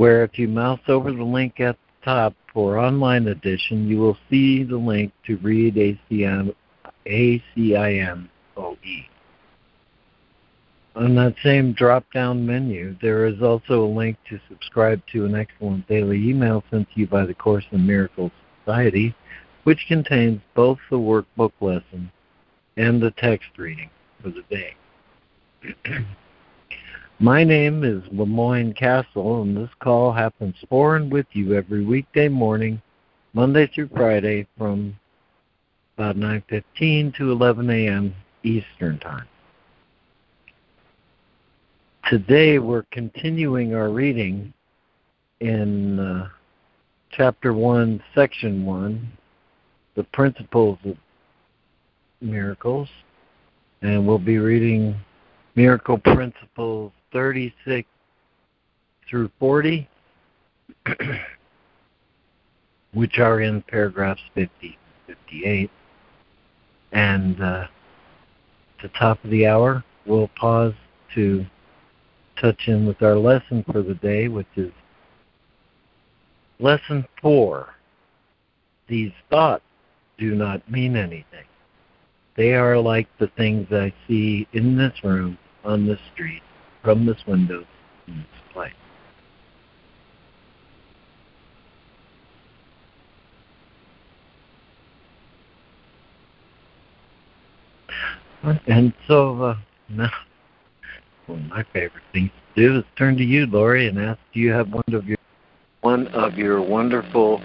where if you mouse over the link at the top for online edition, you will see the link to read ACM, ACIMOE. On that same drop down menu, there is also a link to subscribe to an excellent daily email sent to you by the Course in Miracles Society, which contains both the workbook lesson and the text reading for the day. My name is Lemoyne Castle, and this call happens for and with you every weekday morning, Monday through Friday, from about 9:15 to 11 a.m. Eastern Time. Today we're continuing our reading in uh, Chapter 1, Section 1, the Principles of Miracles, and we'll be reading Miracle Principles 36 through 40, which are in paragraphs 50 and 58. And uh, at the top of the hour, we'll pause to touch in with our lesson for the day, which is Lesson 4. These thoughts do not mean anything. They are like the things I see in this room, on the street, from this window in this place. And so uh, now, one of my favorite things to do is turn to you, Lori, and ask, do you have one of your one of your wonderful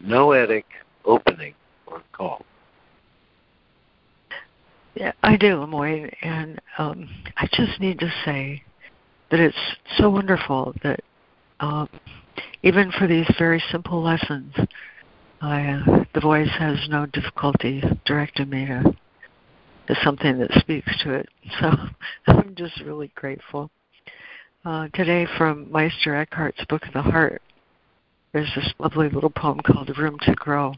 noetic opening or call? Yeah, I do, Lemoyne, and um, I just need to say that it's so wonderful that um, even for these very simple lessons, I, uh, the voice has no difficulty directing me to, to something that speaks to it. So I'm just really grateful. Uh, today, from Meister Eckhart's Book of the Heart, there's this lovely little poem called Room to Grow.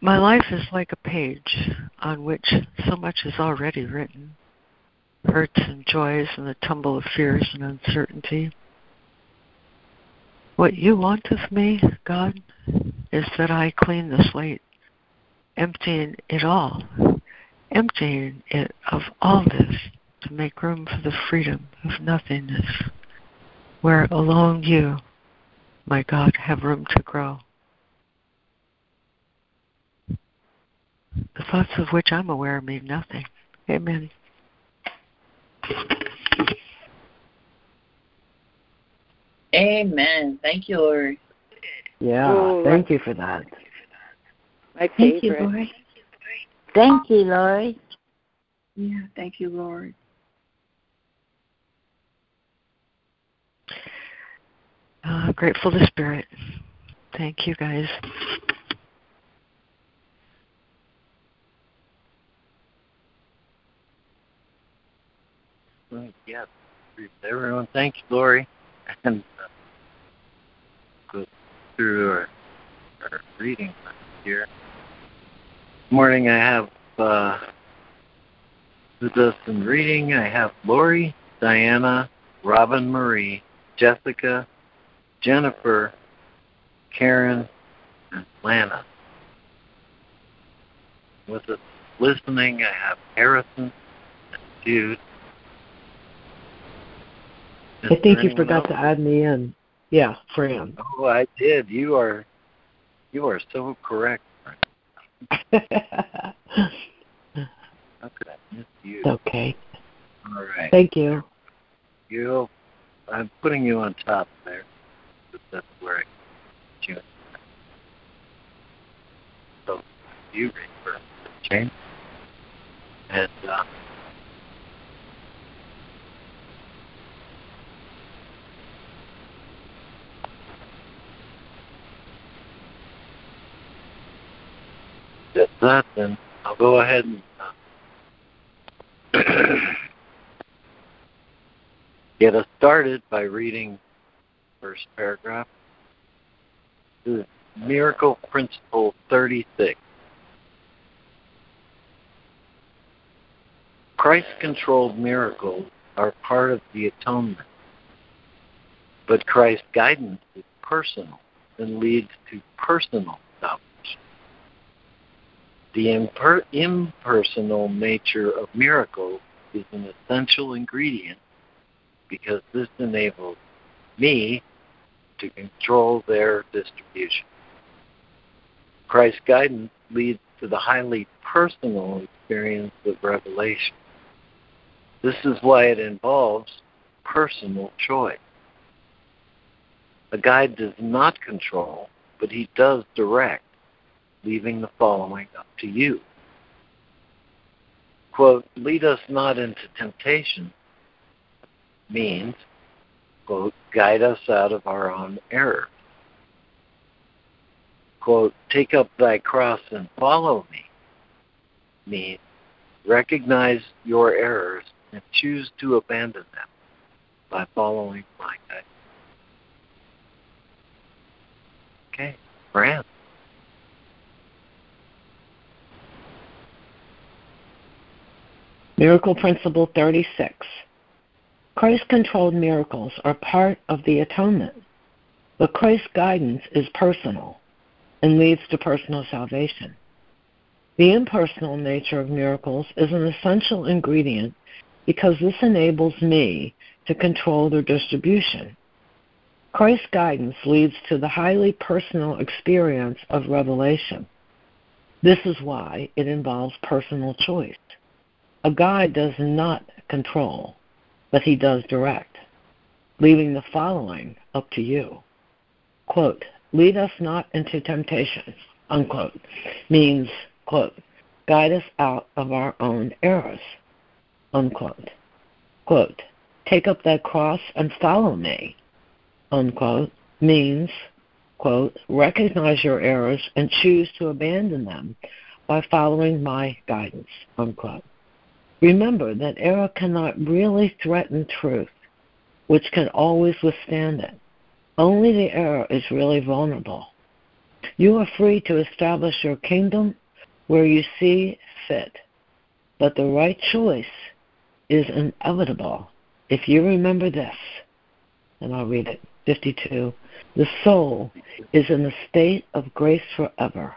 My life is like a page on which so much is already written hurts and joys and the tumble of fears and uncertainty. What you want of me, God, is that I clean the slate, emptying it all, emptying it of all this to make room for the freedom of nothingness, where alone you, my God, have room to grow. The thoughts of which I'm aware mean nothing. Amen. Amen. Thank you, Lori. Yeah, Oh, thank you for that. My Thank you, favorite. Lori. Thank you, Lori. Yeah, thank you, Lord. Uh, grateful to Spirit. Thank you, guys. Well, yeah, everyone. Thank you, Lori. And uh, go through our, our reading here. This morning I have uh, with us in reading. I have Lori, Diana, Robin Marie, Jessica, Jennifer, Karen, and Lana. With us listening, I have Harrison and Jude. I think you forgot else? to add me in. Yeah, Fran. Oh, I did. You are, you are so correct. Frank. How could I miss you? okay. All right. Thank you. You, I'm putting you on top there. That's where I you. So you read first, James, and uh, that, then I'll go ahead and uh, get us started by reading first paragraph. This is Miracle Principle 36. Christ controlled miracles are part of the atonement, but Christ's guidance is personal and leads to personal. The imper- impersonal nature of miracles is an essential ingredient because this enables me to control their distribution. Christ's guidance leads to the highly personal experience of revelation. This is why it involves personal choice. A guide does not control, but he does direct, leaving the following up to you. Quote, lead us not into temptation means, quote, guide us out of our own error. Quote, take up thy cross and follow me means recognize your errors and choose to abandon them by following my guidance. Okay, Fran. Miracle Principle 36. Christ controlled miracles are part of the atonement, but Christ's guidance is personal and leads to personal salvation. The impersonal nature of miracles is an essential ingredient because this enables me to control their distribution. Christ's guidance leads to the highly personal experience of revelation. This is why it involves personal choice. A guide does not control, but he does direct, leaving the following up to you. Quote, lead us not into temptation, unquote, means, quote, guide us out of our own errors, unquote. Quote, take up thy cross and follow me, unquote, means, quote, recognize your errors and choose to abandon them by following my guidance, unquote. Remember that error cannot really threaten truth, which can always withstand it. Only the error is really vulnerable. You are free to establish your kingdom where you see fit, but the right choice is inevitable if you remember this. And I'll read it 52. The soul is in a state of grace forever.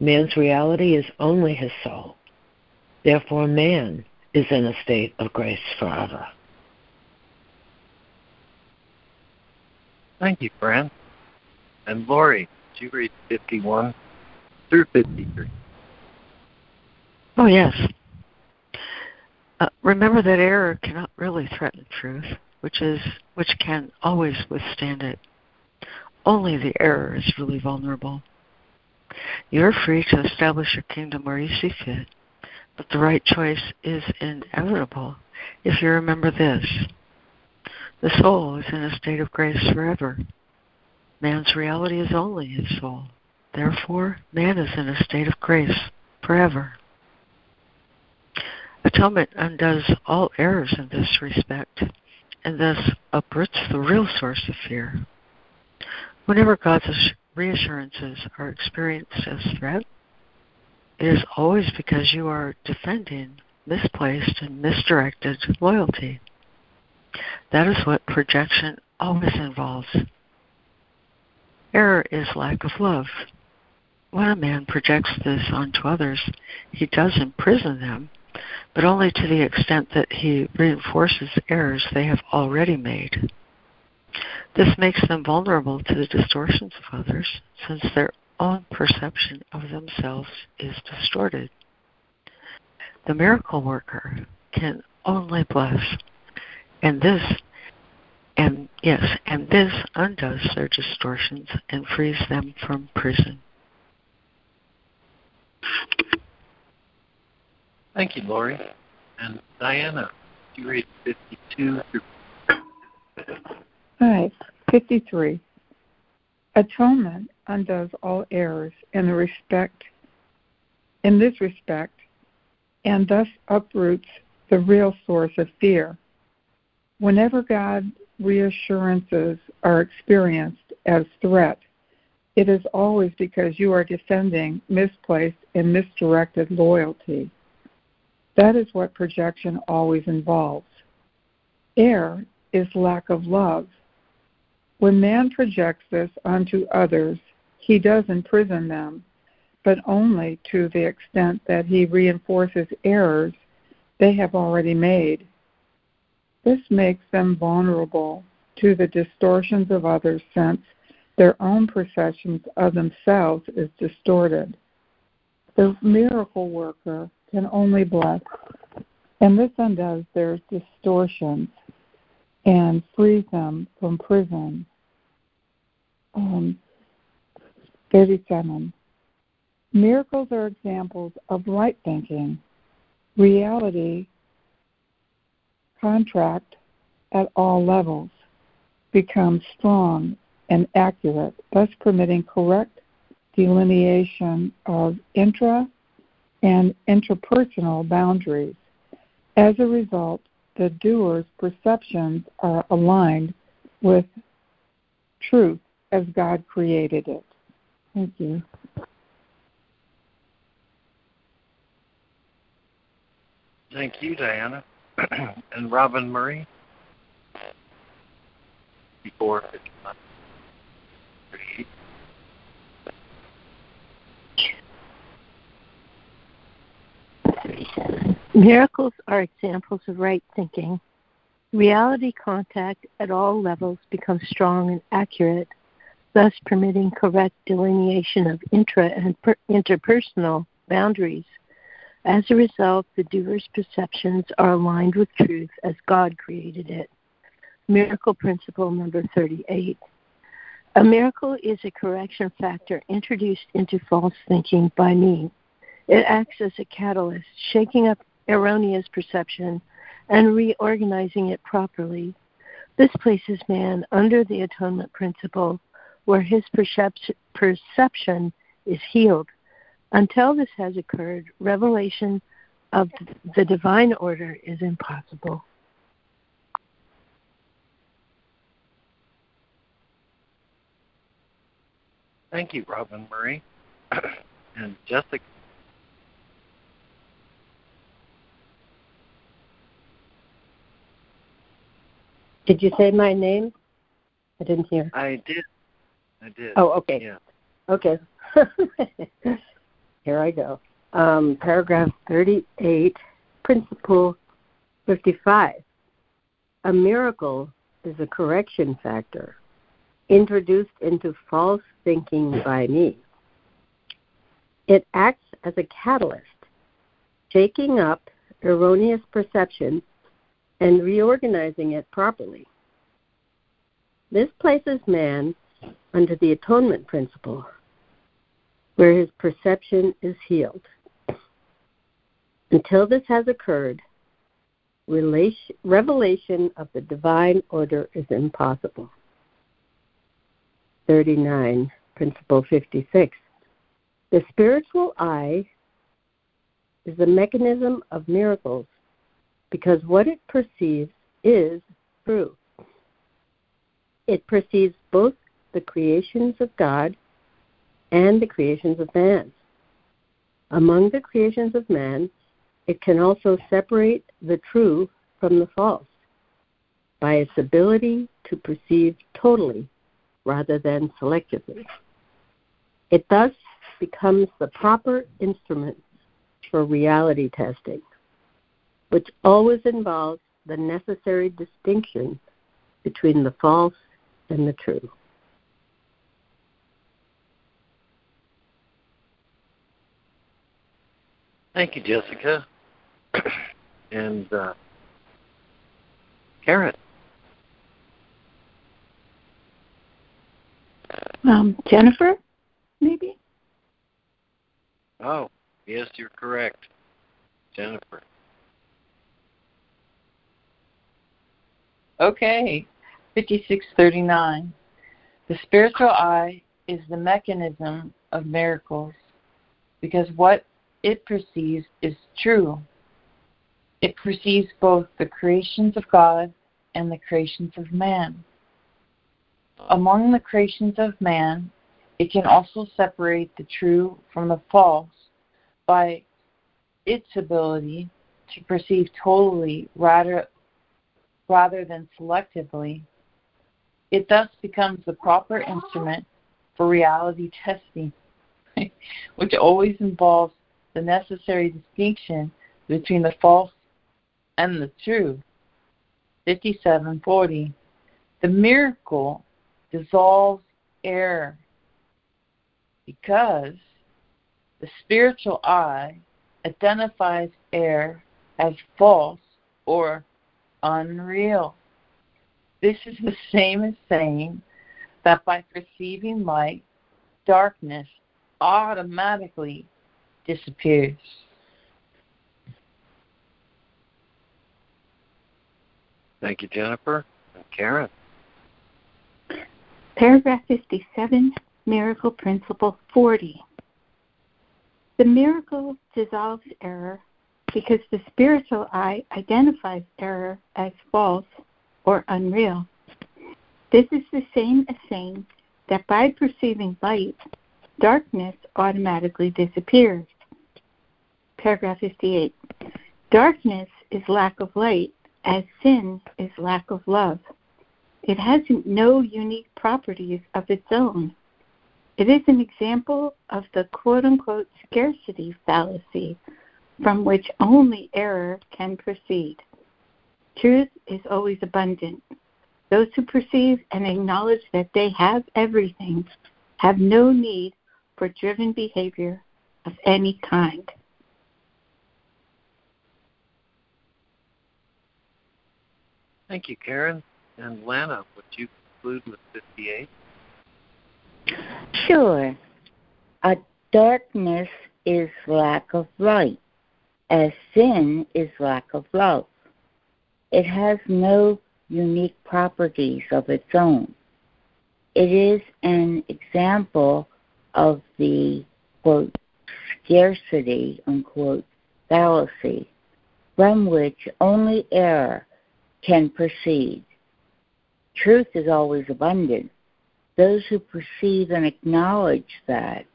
Man's reality is only his soul. Therefore, man is in a state of grace forever. Thank you, Fran. And Lori, did you read 51 through 53? Oh, yes. Uh, remember that error cannot really threaten truth, which is which can always withstand it. Only the error is really vulnerable. You're free to establish your kingdom where you see fit, but the right choice is inevitable if you remember this. The soul is in a state of grace forever. Man's reality is only his soul. Therefore, man is in a state of grace forever. Atonement undoes all errors in this respect and thus uproots the real source of fear. Whenever God's reassurances are experienced as threat, it is always because you are defending misplaced and misdirected loyalty. That is what projection always involves. Error is lack of love. When a man projects this onto others, he does imprison them, but only to the extent that he reinforces errors they have already made. This makes them vulnerable to the distortions of others, since their own perception of themselves is distorted. The miracle worker can only bless, and this and yes, and this undoes their distortions and frees them from prison. Thank you, Lori. And Diana, you read 52 through. All right, 53. Atonement undoes all errors in the respect in this respect and thus uproots the real source of fear. Whenever God reassurances are experienced as threat, it is always because you are defending misplaced and misdirected loyalty. That is what projection always involves. Error is lack of love. When man projects this onto others, he does imprison them, but only to the extent that he reinforces errors they have already made. This makes them vulnerable to the distortions of others since their own perceptions of themselves is distorted. The miracle worker can only bless, and this undoes their distortions and frees them from prison. Um, 37. Miracles are examples of right thinking. Reality contract at all levels becomes strong and accurate, thus permitting correct delineation of intra and interpersonal boundaries. As a result, the doer's perceptions are aligned with truth as God created it. Thank you. Thank you, Diana. and Robin Marie? Before 59. Miracles are examples of right thinking. Reality contact at all levels becomes strong and accurate, thus permitting correct delineation of intra and per- interpersonal boundaries. As a result, the doer's perceptions are aligned with truth as God created it. Miracle principle number 38. A miracle is a correction factor introduced into false thinking by me. It acts as a catalyst, shaking up erroneous perception and reorganizing it properly. This places man under the atonement principle where his perception is healed. Until this has occurred, revelation of the divine order is impossible. Thank you, Robin Marie. and Jessica. Did you say my name? I didn't hear. I did. I did. Oh, okay. Yeah. Okay. Here I go. Um, paragraph 38, principle 55. A miracle is a correction factor introduced into false thinking by me. It acts as a catalyst, shaking up erroneous perception and reorganizing it properly. This places man under the atonement principle, where his perception is healed. Until this has occurred, revelation of the divine order is impossible. 39, Principle 56. The spiritual eye is the mechanism of miracles because what it perceives is true. It perceives both the creations of God and the creations of man. Among the creations of man, it can also separate the true from the false by its ability to perceive totally rather than selectively. It thus becomes the proper instrument for reality testing, which always involves the necessary distinction between the false and the true. Thank you, Jessica. and uh, Karen. Um, Jennifer, maybe? Oh, yes, you're correct. Jennifer. Okay, 5639. The spiritual eye is the mechanism of miracles because what it perceives is true. It perceives both the creations of God and the creations of man. Among the creations of man, it can also separate the true from the false by its ability to perceive totally rather, rather than selectively. It thus becomes the proper instrument for reality testing, which always involves the necessary distinction between the false and the true. 5740. The miracle dissolves error because the spiritual eye identifies error as false or unreal. This is the same as saying that by perceiving light, darkness automatically disappears. Thank you, Jennifer. And Karen. Paragraph 57, Miracle Principle 40. The miracle dissolves error because the spiritual eye identifies error as false or unreal. This is the same as saying that by perceiving light, darkness automatically disappears. Paragraph 58. Darkness is lack of light, as sin is lack of love. It has no unique properties of its own. It is an example of the quote unquote scarcity fallacy from which only error can proceed. Truth is always abundant. Those who perceive and acknowledge that they have everything have no need for driven behavior of any kind. Thank you, Karen. And Lana, would you conclude with 58? Sure. A darkness is lack of light, as sin is lack of love. It has no unique properties of its own. It is an example of the quote scarcity unquote fallacy from which only error can proceed. Truth is always abundant. Those who perceive and acknowledge that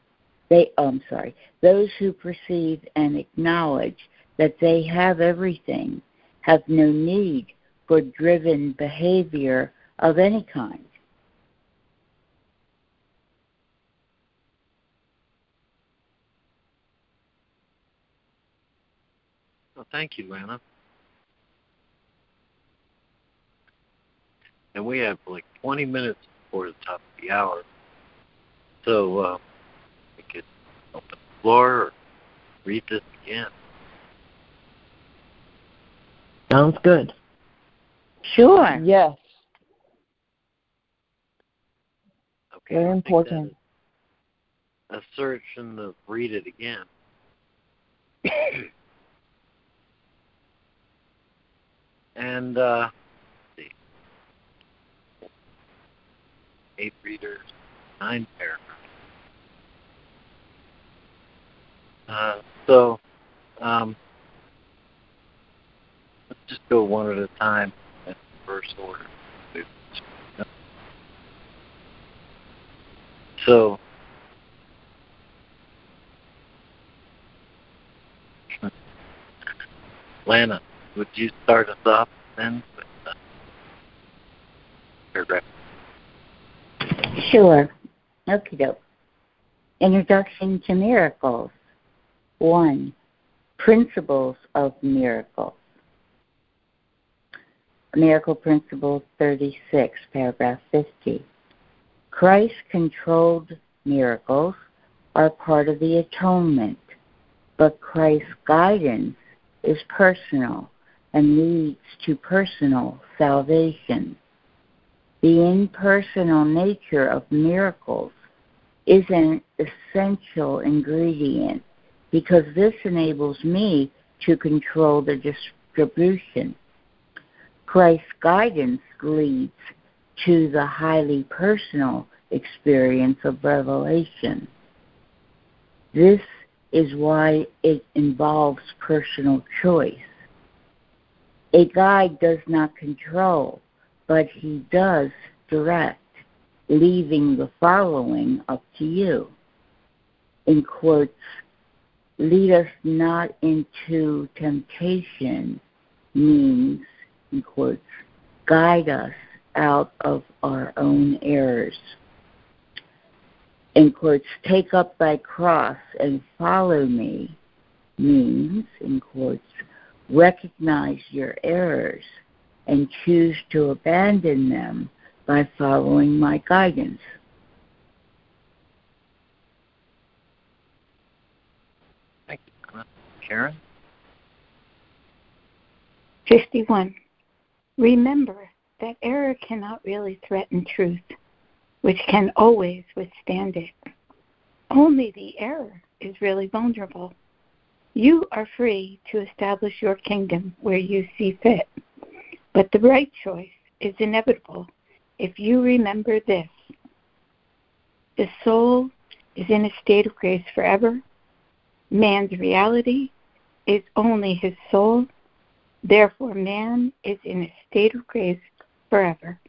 they oh, I'm sorry, those who perceive and acknowledge that they have everything have no need for driven behavior of any kind. Thank you, Lana. And we have like 20 minutes before the top of the hour. So uh, we could open the floor or read this again. Sounds good. Sure. Yes. Okay. Very I'll important. A search and the read it again. and uh, let's see, eight readers, nine paragraphs. Uh, so um, let's just go one at a time in reverse order. So Lana, would you start us off then with the paragraph? Sure. Okie doke. Introduction to Miracles. 1. Principles of Miracles. Miracle Principle 36, paragraph 50. Christ controlled miracles are part of the atonement, but Christ's guidance is personal and leads to personal salvation. The impersonal nature of miracles is an essential ingredient because this enables me to control the distribution. Christ's guidance leads to the highly personal experience of revelation. This is why it involves personal choice. A guide does not control, but he does direct, leaving the following up to you. In quotes, lead us not into temptation means, in quotes, guide us out of our own errors. In quotes, take up thy cross and follow me means, in quotes, recognize your errors and choose to abandon them by following my guidance. Thank you. Karen? 51. Remember that error cannot really threaten truth, which can always withstand it. Only the error is really vulnerable. You are free to establish your kingdom where you see fit, but the right choice is inevitable if you remember this. The soul is in a state of grace forever. Man's reality is only his soul. Therefore, man is in a state of grace forever.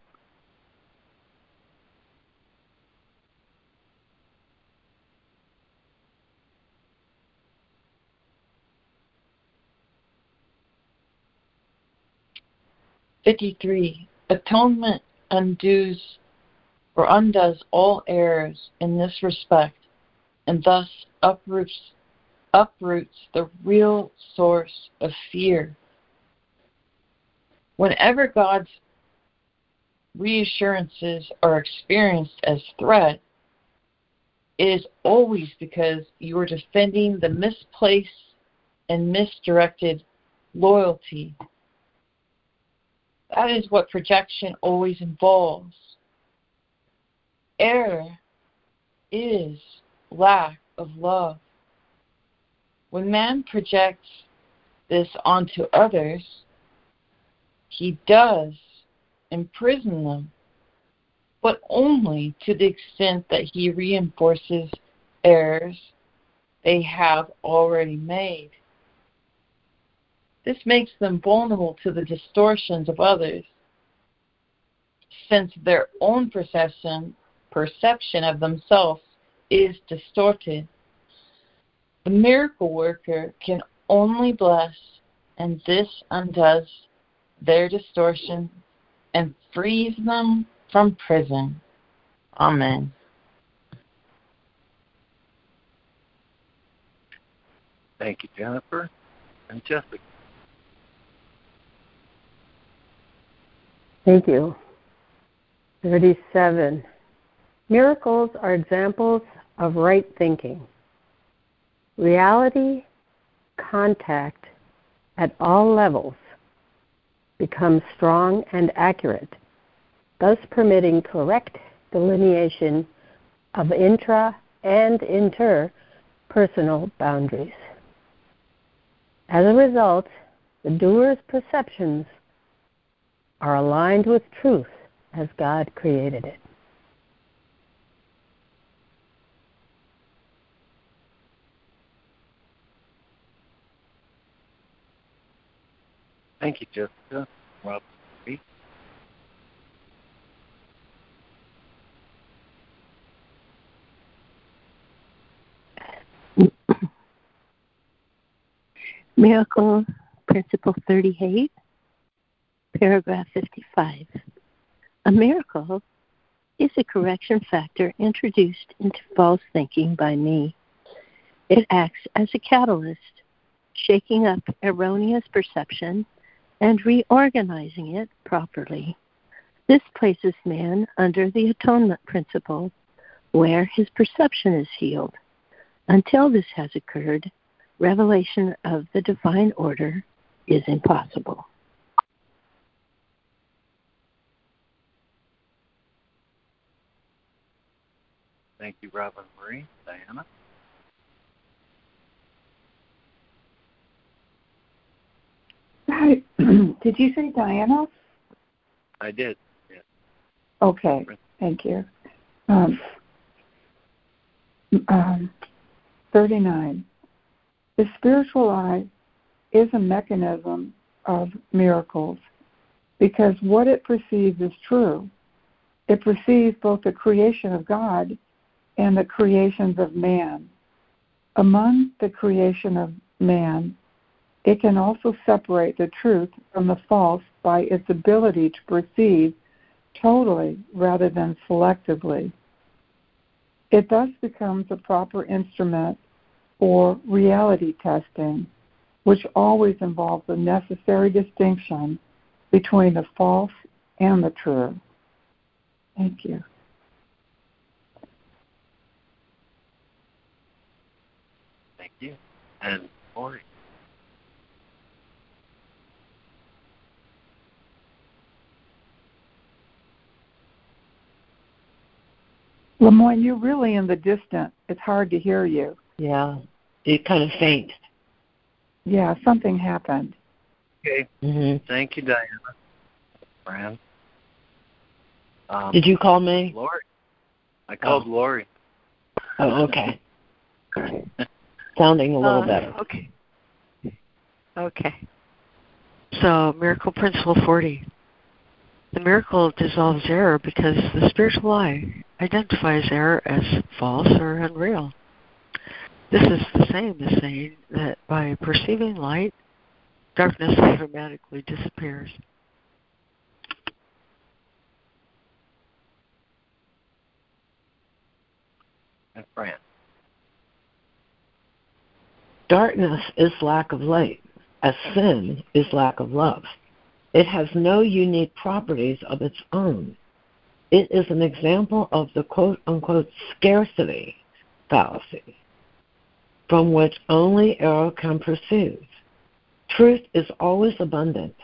Fifty-three. Atonement undoes or undoes all errors in this respect, and thus uproots uproots the real source of fear. Whenever God's reassurances are experienced as threat, it is always because you are defending the misplaced and misdirected loyalty. That is what projection always involves. Error is lack of love. When man projects this onto others, he does imprison them, but only to the extent that he reinforces errors they have already made. This makes them vulnerable to the distortions of others, since their own perception, perception of themselves is distorted. The miracle worker can only bless, and this undoes their distortion and frees them from prison. Amen. Thank you, Jennifer. And Jessica. Thank you. 37. Miracles are examples of right thinking. Reality contact at all levels becomes strong and accurate, thus permitting correct delineation of intra and interpersonal boundaries. As a result, the doer's perceptions are aligned with truth as God created it. Thank you, Jessica. Rob. Miracle Principle 38, paragraph 55. A miracle is a correction factor introduced into false thinking by me. It acts as a catalyst, shaking up erroneous perception and reorganizing it properly. This places man under the atonement principle, where his perception is healed. Until this has occurred, revelation of the divine order is impossible. Thank you, Robin Marie. Diana? Hi. Did you say Diana? I did. Yes. Okay. Thank you. Um, um, 39. The spiritual eye is a mechanism of miracles because what it perceives is true. It perceives both the creation of God and the creations of man. Among the creation of man, it can also separate the truth from the false by its ability to perceive totally rather than selectively. It thus becomes a proper instrument for reality testing, which always involves a necessary distinction between the false and the true. Thank you. Thank you. And Lori. Lemoyne, you're really in the distance. It's hard to hear you. Yeah, you kind of faint. Yeah, something happened. Okay. Mm-hmm. Thank you, Diana. Fran. Um, Did you call me? Lori. I called Oh. Lori. Oh, okay. Sounding a little Uh, better. Okay. Okay. So, miracle principle 40. The miracle dissolves error because the spiritual eye identifies error as false or unreal. This is the same as saying that by perceiving light, darkness automatically disappears. And Fran. Darkness is lack of light, as sin is lack of love. It has no unique properties of its own. It is an example of the quote unquote scarcity fallacy from which only error can proceed. Truth is always abundant.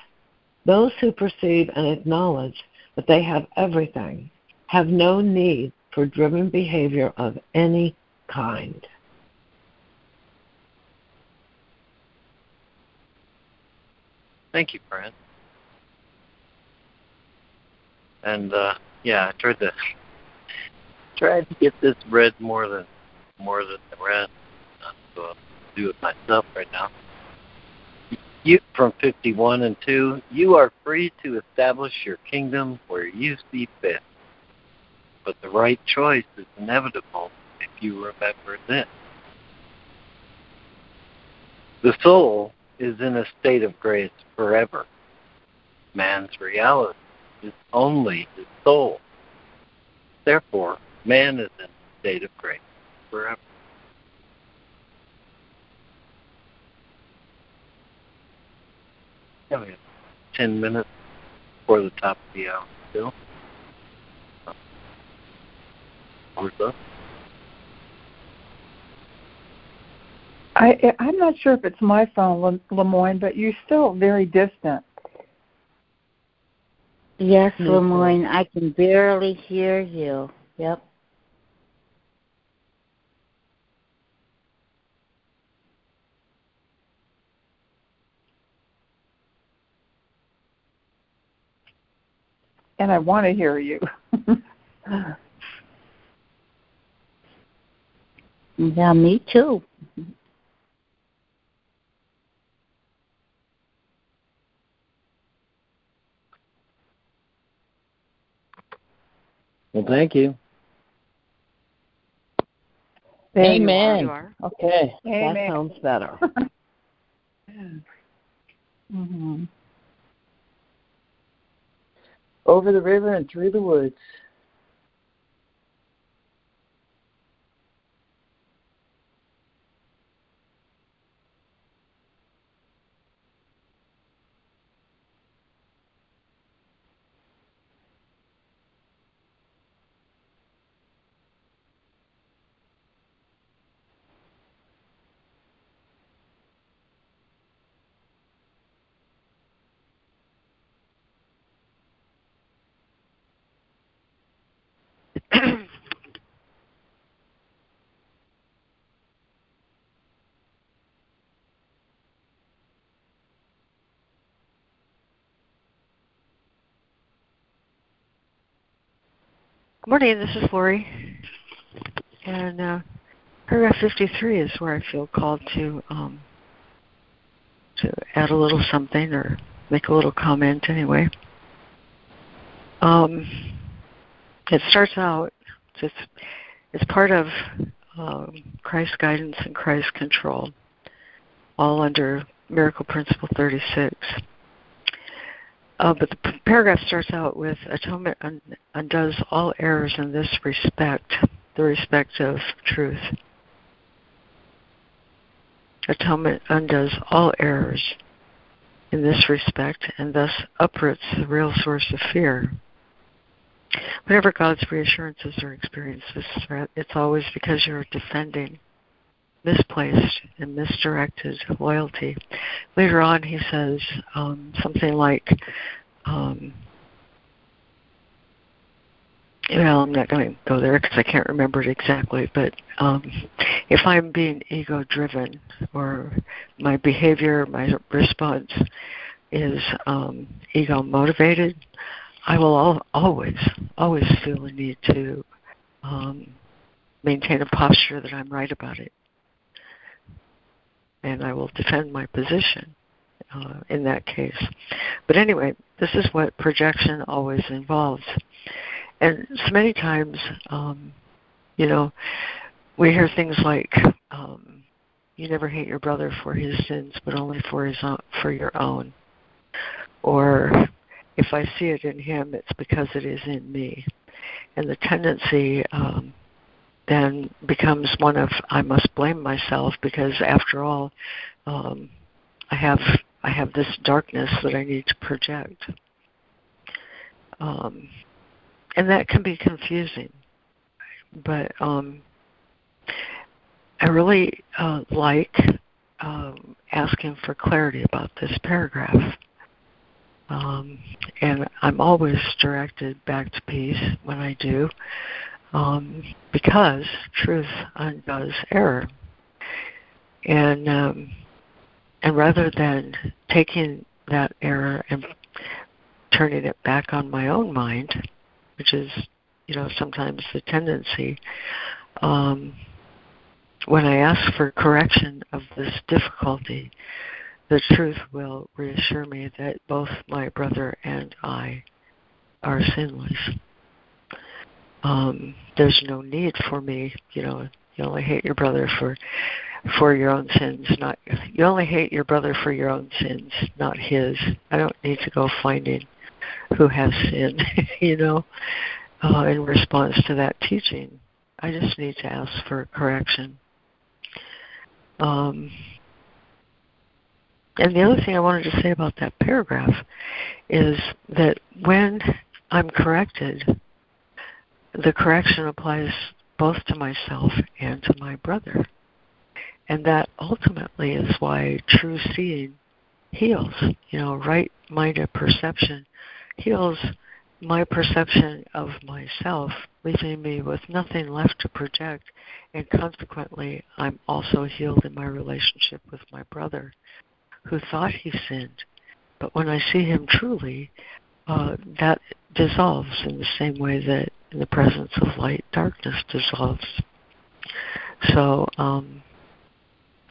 Those who perceive and acknowledge that they have everything have no need for driven behavior of any kind. Thank you, Fran. And uh, yeah, I tried to tried to get this read more than more than the rest. So I'll do it myself right now. You from fifty one and two, you are free to establish your kingdom where you see fit. But the right choice is inevitable if you remember this. The soul is in a state of grace forever. Man's reality is only his soul. Therefore, man is in a state of grace forever. Yeah, we have 10 minutes before the top of the hour still. Uh, we're done. I, I'm not sure if it's my phone, Le- Lemoyne, but you're still very distant. Yes, too. Lemoyne, I can barely hear you. Yep. and I want to hear you. Yeah, me too. Well, thank you. There you Amen. You are. Okay, Amen. that sounds better. hmm Over the river and through the woods. Good morning, this is Lori. And uh, paragraph 53 is where I feel called to um, to add a little something or make a little comment anyway. Um, it starts out it's it's part of um, Christ's guidance and Christ's control, all under Miracle Principle 36. Uh, but the paragraph starts out with atonement un- undoes all errors in this respect, the respect of truth. Atonement undoes all errors in this respect and thus uproots the real source of fear. Whenever God's reassurances are experienced as threat, it's always because you're defending misplaced and misdirected loyalty. Later on, he says um, something like, um, well, I'm not going to go there because I can't remember it exactly, but um, if I'm being ego driven or my behavior, my response is um, ego motivated, I will al- always, always feel the need to um, maintain a posture that I'm right about it. And I will defend my position uh, in that case. But anyway, this is what projection always involves. And so many times, um, you know, we hear things like, um, "You never hate your brother for his sins, but only for his own, for your own," or "If I see it in him, it's because it is in me." And the tendency um, then becomes one of I must blame myself because, after all, um, I have I have this darkness that I need to project. Um, and that can be confusing. But um, I really uh, like um, asking for clarity about this paragraph. Um, and I'm always directed back to peace when I do, um, because truth undoes error. And um, and rather than taking that error and turning it back on my own mind, which is, you know, sometimes the tendency. Um, when I ask for correction of this difficulty, the truth will reassure me that both my brother and I are sinless. Um, there's no need for me, you know, you only hate your brother for for your own sins, not you only hate your brother for your own sins, not his. I don't need to go finding who has sinned, you know, uh, in response to that teaching. I just need to ask for correction. Um, and the other thing I wanted to say about that paragraph is that when I'm corrected, the correction applies both to myself and to my brother. And that ultimately is why true seeing heals. You know, right minded perception heals my perception of myself, leaving me with nothing left to project, and consequently, I'm also healed in my relationship with my brother, who thought he sinned. But when I see him truly, uh, that dissolves in the same way that in the presence of light, darkness dissolves. So, um,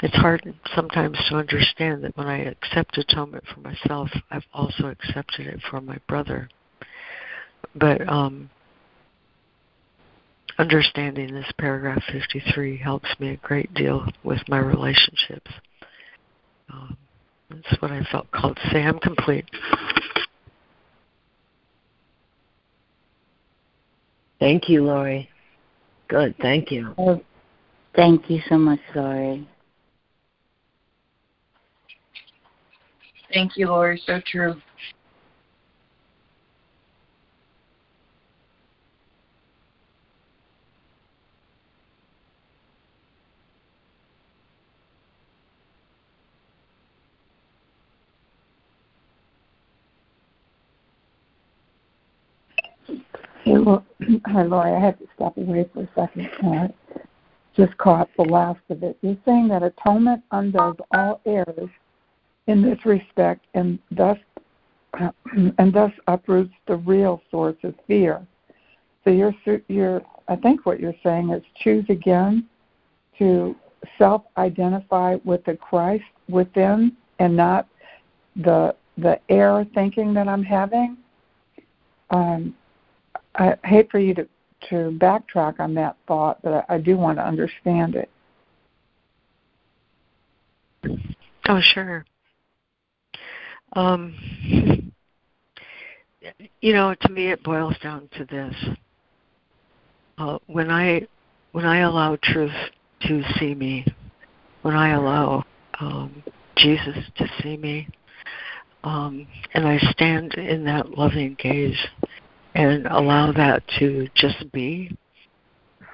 it's hard sometimes to understand that when I accept atonement for myself, I've also accepted it for my brother. But um, understanding this paragraph 53 helps me a great deal with my relationships. Um, that's what I felt called to say. I'm complete. Thank you, Lori. Good, thank you. Oh, thank you so much, Lori. Thank you, Lori. So true. Look, hi, Lori. I had to step away for a second. Uh, just caught the last of it. You're saying that atonement undoes all errors in this respect, and thus and thus uproots the real source of fear. So you're you're I think what you're saying is choose again to self-identify with the Christ within, and not the the error thinking that I'm having. Um, I hate for you to to backtrack on that thought, but I, I do want to understand it. Oh, sure. Um, you know, to me, it boils down to this: uh, when I when I allow truth to see me, when I allow um, Jesus to see me, um, and I stand in that loving gaze and allow that to just be,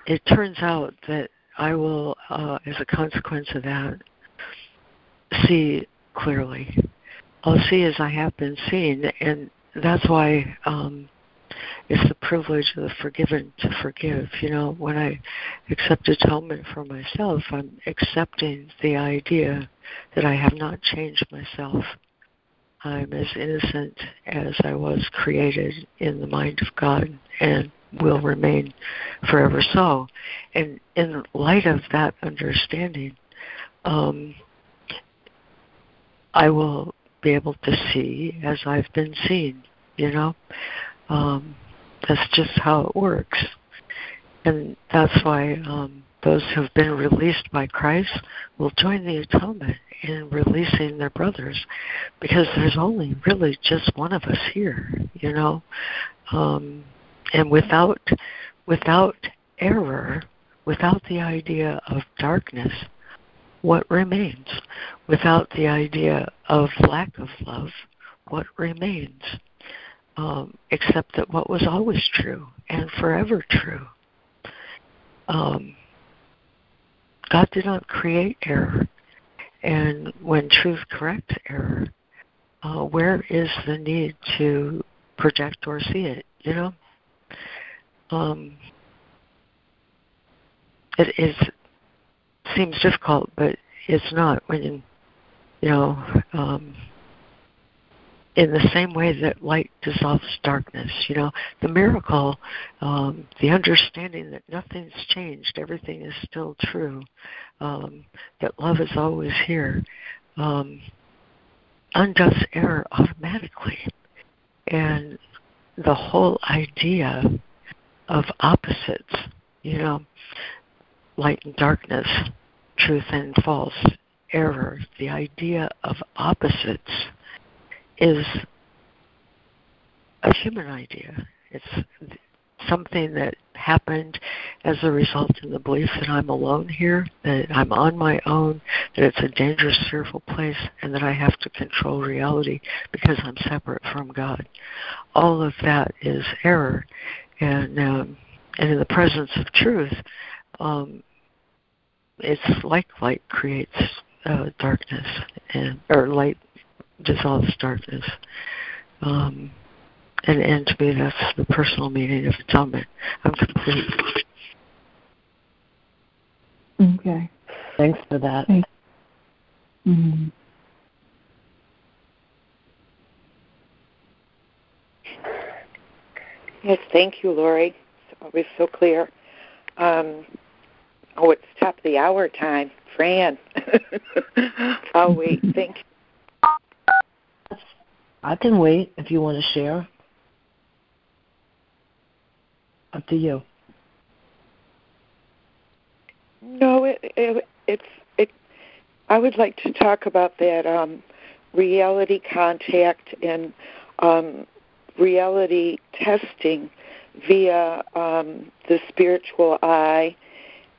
it turns out that I will, uh, as a consequence of that, see clearly. I'll see as I have been seen, and that's why um, it's the privilege of the forgiven to forgive. You know, when I accept atonement for myself, I'm accepting the idea that I have not changed myself. I'm as innocent as I was created in the mind of God and will remain forever so. And in light of that understanding, um, I will be able to see as I've been seen, you know? Um, that's just how it works. And that's why um, those who have been released by Christ will join the atonement in releasing their brothers because there's only really just one of us here, you know. Um, and without without error, without the idea of darkness, what remains? Without the idea of lack of love, what remains? Um, except that what was always true and forever true. Um, God did not create error. And when truth corrects error, uh, where is the need to project or see it? You know, um, it is seems difficult, but it's not when you know. Um, in the same way that light dissolves darkness. You know, the miracle, um, the understanding that nothing's changed, everything is still true, um, that love is always here, um, undoes error automatically. And the whole idea of opposites, you know, light and darkness, truth and false, error, the idea of opposites is a human idea. It's something that happened as a result of the belief that I'm alone here, that I'm on my own, that it's a dangerous, fearful place, and that I have to control reality because I'm separate from God. All of that is error, and um, and in the presence of truth, um, it's like light creates uh, darkness, and or light dissolves darkness. Um, and, and to me, that's the personal meaning of atonement. I'm complete. Okay. Thanks for that. Thanks. Mm-hmm. Yes, thank you, Lori. It's always so clear. Um, oh, it's top of the hour time. Fran. I'll wait. Thank you. I can wait if you want to share. Up to you. No, it, it it's it. I would like to talk about that um, reality contact and um, reality testing via um, the spiritual eye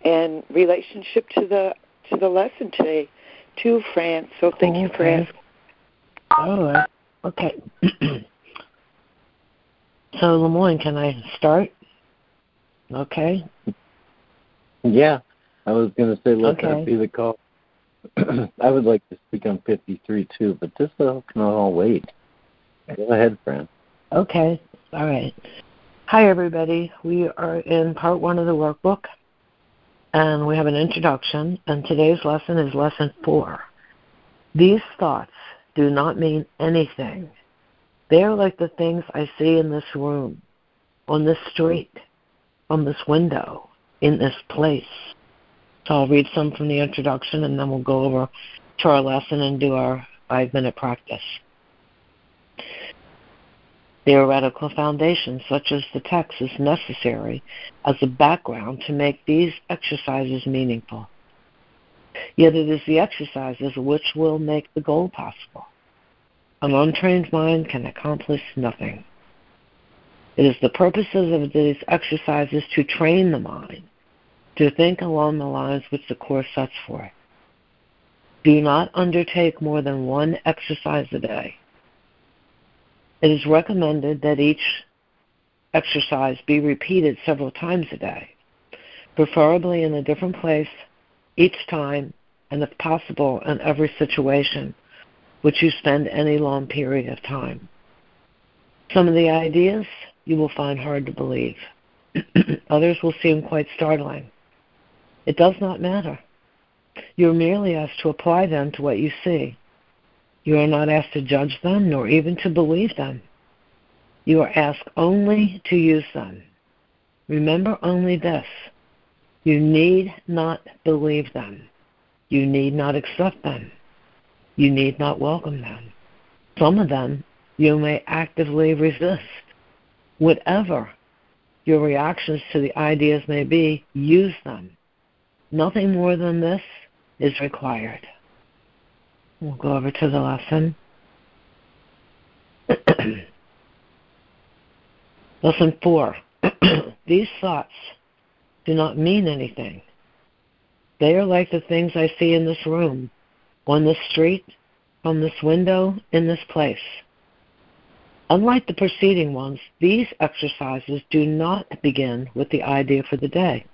and relationship to the to the lesson today, too, Fran. So thank okay. you for asking. All right. Okay. so, LeMoyne, can I start? Okay. Yeah, I was going to say let okay. that be the call. I would like to speak on 53 too, but this all can all wait. Go ahead, Fran. Okay. All right. Hi, everybody. We are in part one of the workbook, and we have an introduction, and today's lesson is lesson four. These thoughts do not mean anything. They are like the things I see in this room, on this street, on this window, in this place. So I'll read some from the introduction and then we'll go over to our lesson and do our five minute practice. Theoretical foundation, such as the text, is necessary as a background to make these exercises meaningful. Yet it is the exercises which will make the goal possible. An untrained mind can accomplish nothing. It is the purposes of these exercises to train the mind to think along the lines which the Course sets for it. Do not undertake more than one exercise a day. It is recommended that each exercise be repeated several times a day, preferably in a different place each time, and if possible, in every situation which you spend any long period of time. Some of the ideas you will find hard to believe. Others will seem quite startling. It does not matter. You are merely asked to apply them to what you see. You are not asked to judge them nor even to believe them. You are asked only to use them. Remember only this you need not believe them. You need not accept them. You need not welcome them. Some of them you may actively resist. Whatever your reactions to the ideas may be, use them. Nothing more than this is required. We'll go over to the lesson. lesson four. These thoughts do not mean anything. They are like the things I see in this room, on this street, from this window, in this place. Unlike the preceding ones, these exercises do not begin with the idea for the day.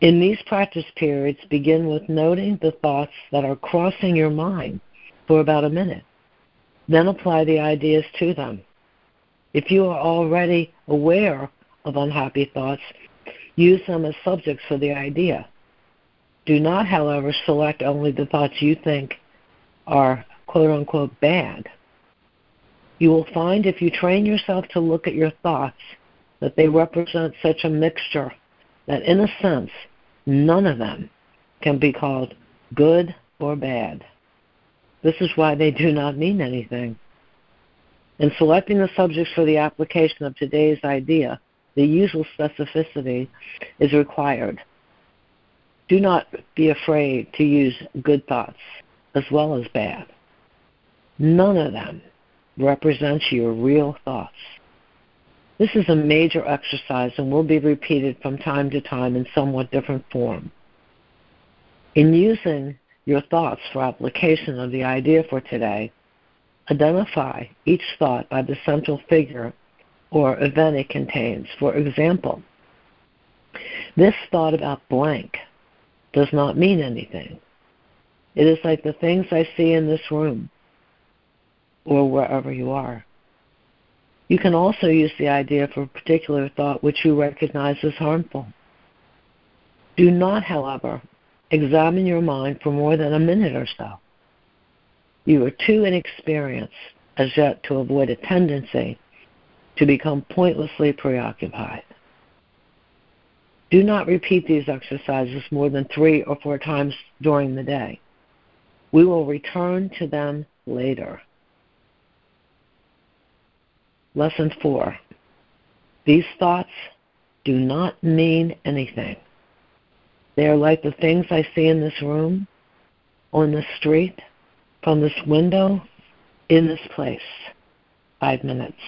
In these practice periods, begin with noting the thoughts that are crossing your mind for about a minute. Then apply the ideas to them. If you are already aware of unhappy thoughts, use them as subjects for the idea. Do not, however, select only the thoughts you think are quote unquote bad. You will find if you train yourself to look at your thoughts that they represent such a mixture that, in a sense, none of them can be called good or bad. This is why they do not mean anything. In selecting the subjects for the application of today's idea, the usual specificity is required. Do not be afraid to use good thoughts as well as bad. None of them represents your real thoughts. This is a major exercise and will be repeated from time to time in somewhat different form. In using your thoughts for application of the idea for today, identify each thought by the central figure or event it contains. For example, this thought about blank does not mean anything. It is like the things I see in this room or wherever you are. You can also use the idea for a particular thought which you recognize as harmful. Do not, however, examine your mind for more than a minute or so. You are too inexperienced as yet to avoid a tendency to become pointlessly preoccupied. Do not repeat these exercises more than three or four times during the day. We will return to them later. Lesson 4 These thoughts do not mean anything. They are like the things I see in this room, on the street, from this window, in this place. Five minutes.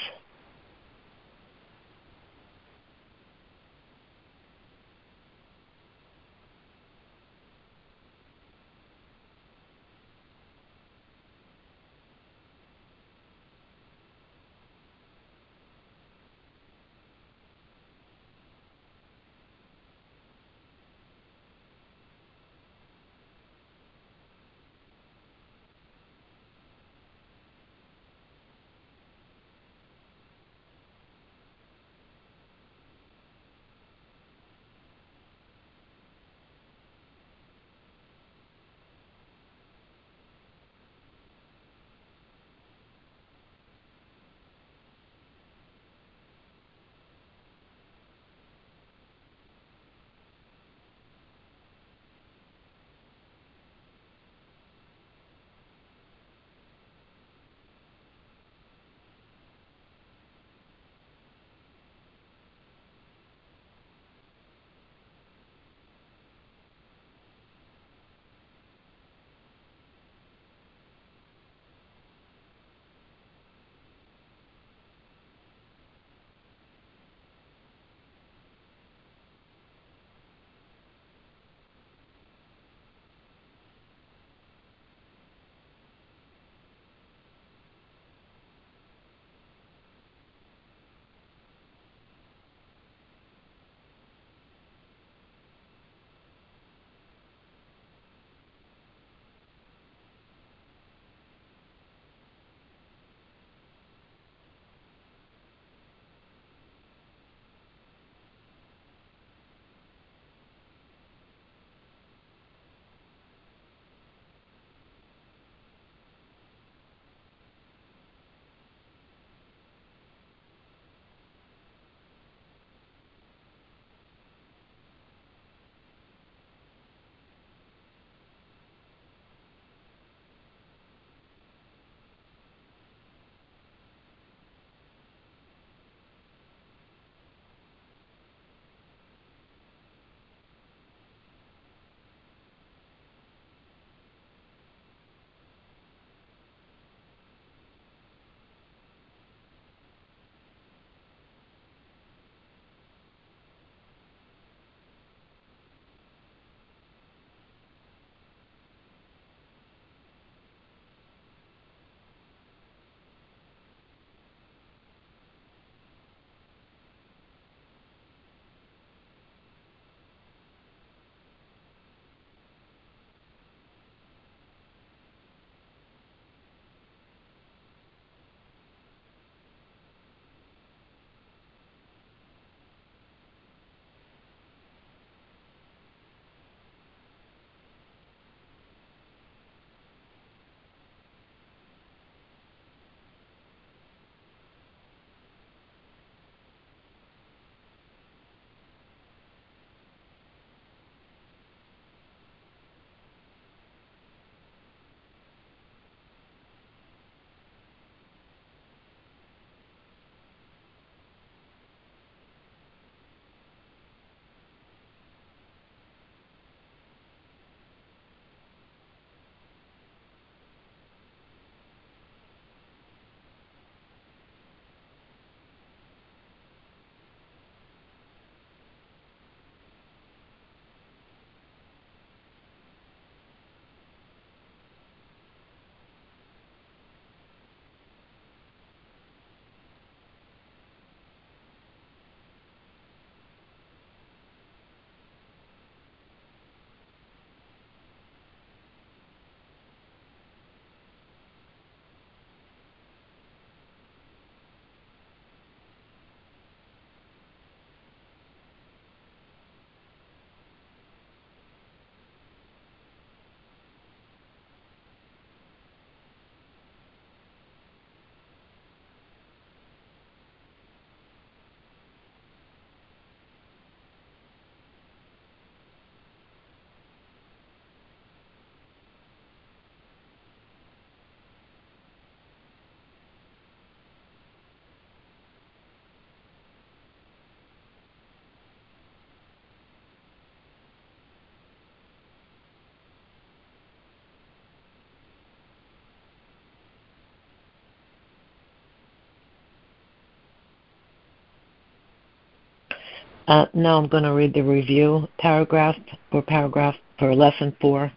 Uh, now I'm going to read the review paragraph or paragraph for lesson four.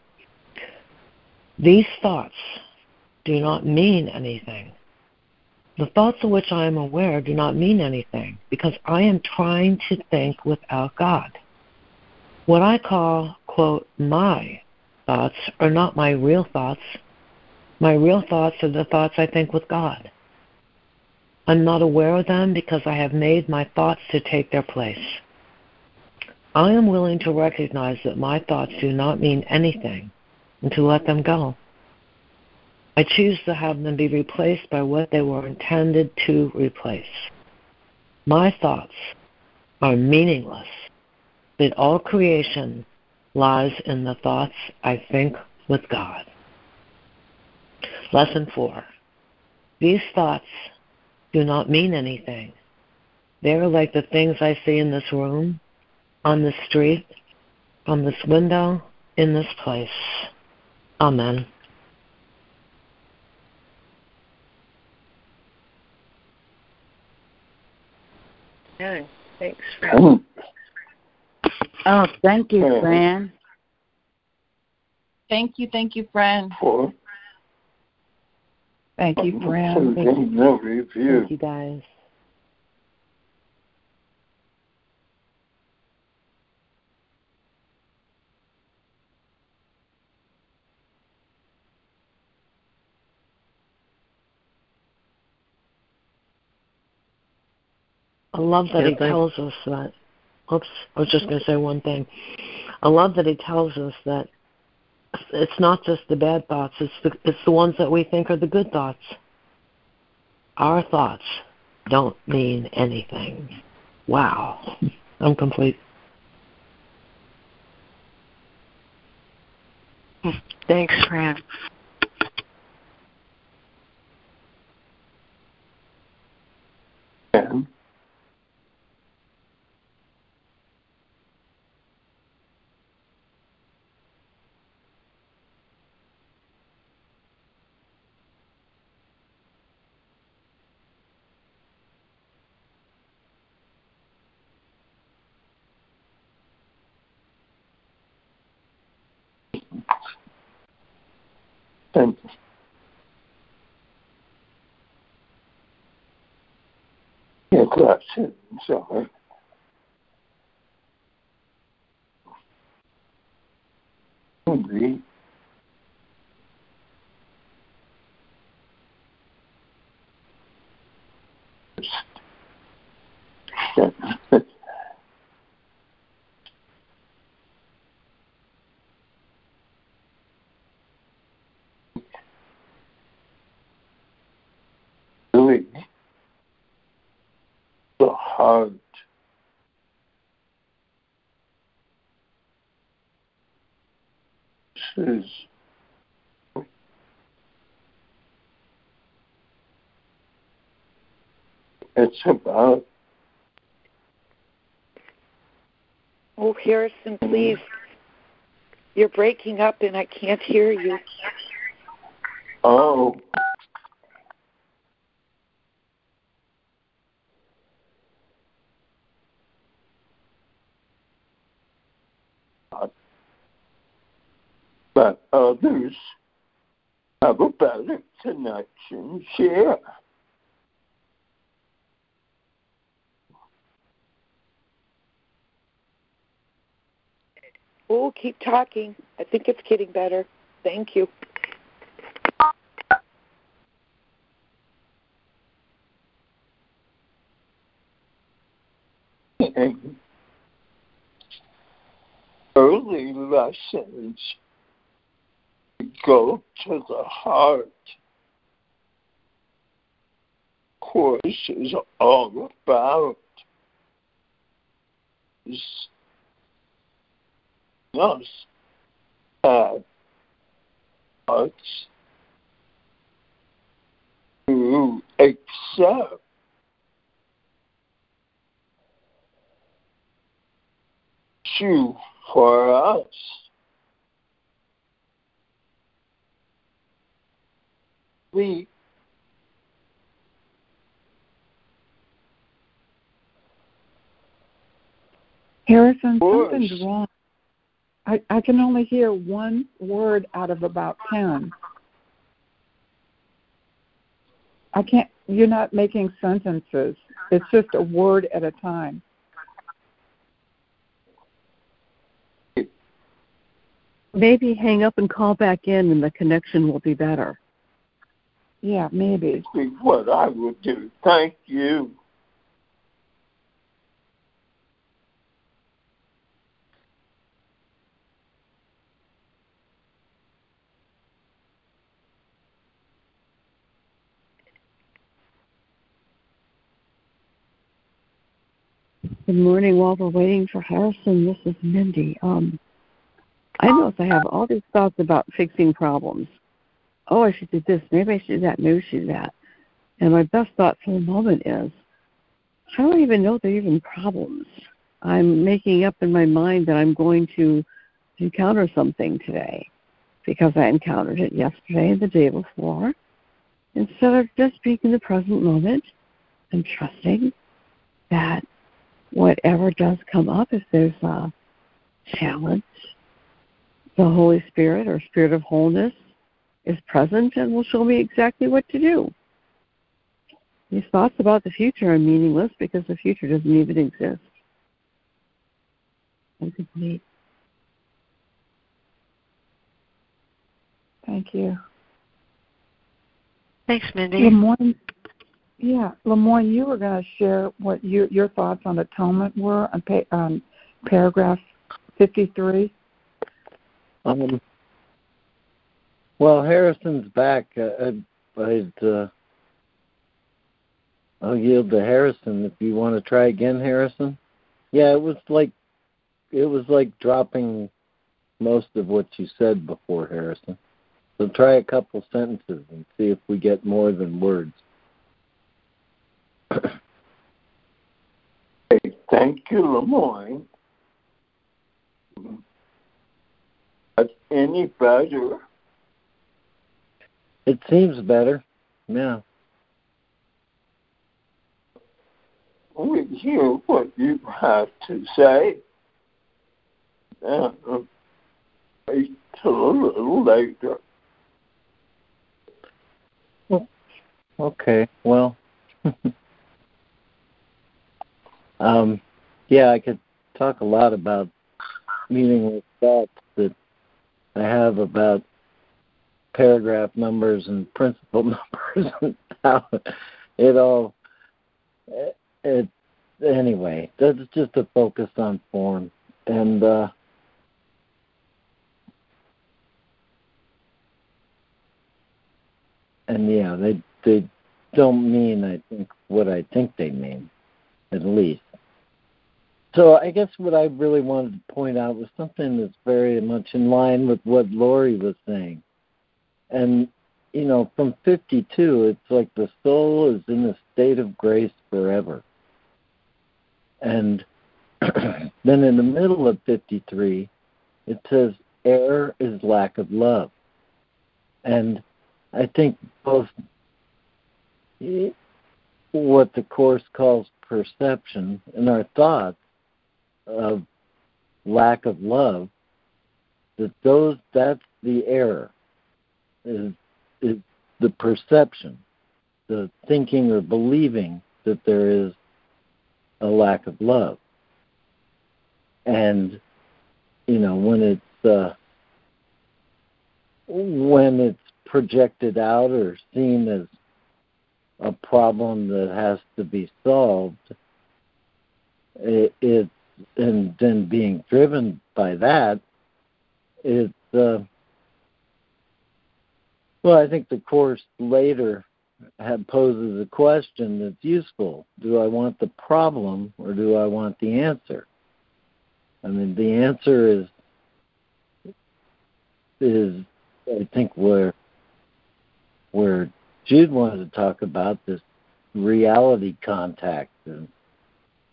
These thoughts do not mean anything. The thoughts of which I am aware do not mean anything because I am trying to think without God. What I call, quote, my thoughts are not my real thoughts. My real thoughts are the thoughts I think with God. I'm not aware of them because I have made my thoughts to take their place. I am willing to recognize that my thoughts do not mean anything and to let them go. I choose to have them be replaced by what they were intended to replace. My thoughts are meaningless, but all creation lies in the thoughts I think with God. Lesson 4. These thoughts do not mean anything. They are like the things I see in this room, on the street, on this window, in this place. Amen. Okay. Thanks, Fran. Mm-hmm. Oh, thank you, mm-hmm. Fran. Thank you, thank you, Fran. For Thank you, Fran. Thank you. Thank you, guys. I love that Yeah, he tells us that. Oops, I was just going to say one thing. I love that he tells us that it's not just the bad thoughts; it's the it's the ones that we think are the good thoughts. Our thoughts don't mean anything. Wow, I'm complete. Thanks, Fran. And and your questions are only really heart is it's about Oh, Harrison, please. You're breaking up and I can't hear you. oh but others have a better connection here. Oh, keep talking. I think it's getting better. Thank you. Early lessons go to the heart. Course is all about is us have us to accept you for us. We Harrison, something's wrong. I, I can only hear one word out of about ten. I can't. You're not making sentences. It's just a word at a time. Maybe hang up and call back in, and the connection will be better. Yeah, maybe. See what I will do. Thank you. Good morning. While we're waiting for Harrison, this is Mindy. Um, I know I have all these thoughts about fixing problems. Oh, I should do this. Maybe I should do that. Maybe I should do that. And my best thought for the moment is, I don't even know they're even problems. I'm making up in my mind that I'm going to encounter something today because I encountered it yesterday and the day before. Instead of just being in the present moment and trusting that whatever does come up, if there's a challenge, the Holy Spirit or Spirit of Wholeness is present and will show me exactly what to do. These thoughts about the future are meaningless because the future doesn't even exist. I'm complete. Thank you. Thanks, Mindy. LeMoyne, yeah, LeMoyne, you were going to share what you, your thoughts on atonement were on, pa- on paragraph 53. Um, well, Harrison's back. Uh, I'd, uh, I'll yield to Harrison if you want to try again, Harrison. Yeah, it was like it was like dropping most of what you said before, Harrison. So try a couple sentences and see if we get more than words. Hey, thank you, LeMoyne. That's any better? It seems better. Yeah. We hear what you have to say. Uh, wait till a little later. Okay. Well. um, yeah, I could talk a lot about meaningless thoughts that I have about paragraph numbers and principle numbers and how it all it, it anyway that's just a focus on form and uh and yeah they they don't mean i think what i think they mean at least so I guess what I really wanted to point out was something that's very much in line with what Lori was saying. And, you know, from 52, it's like the soul is in a state of grace forever. And then in the middle of 53, it says, error is lack of love. And I think both what the Course calls perception and our thoughts of lack of love that those that's the error is is the perception the thinking or believing that there is a lack of love. And you know when it's uh when it's projected out or seen as a problem that has to be solved it, it and then being driven by that, it's uh, well, I think the course later poses a question that's useful. Do I want the problem or do I want the answer? I mean, the answer is is I think where where Jude wanted to talk about this reality contact and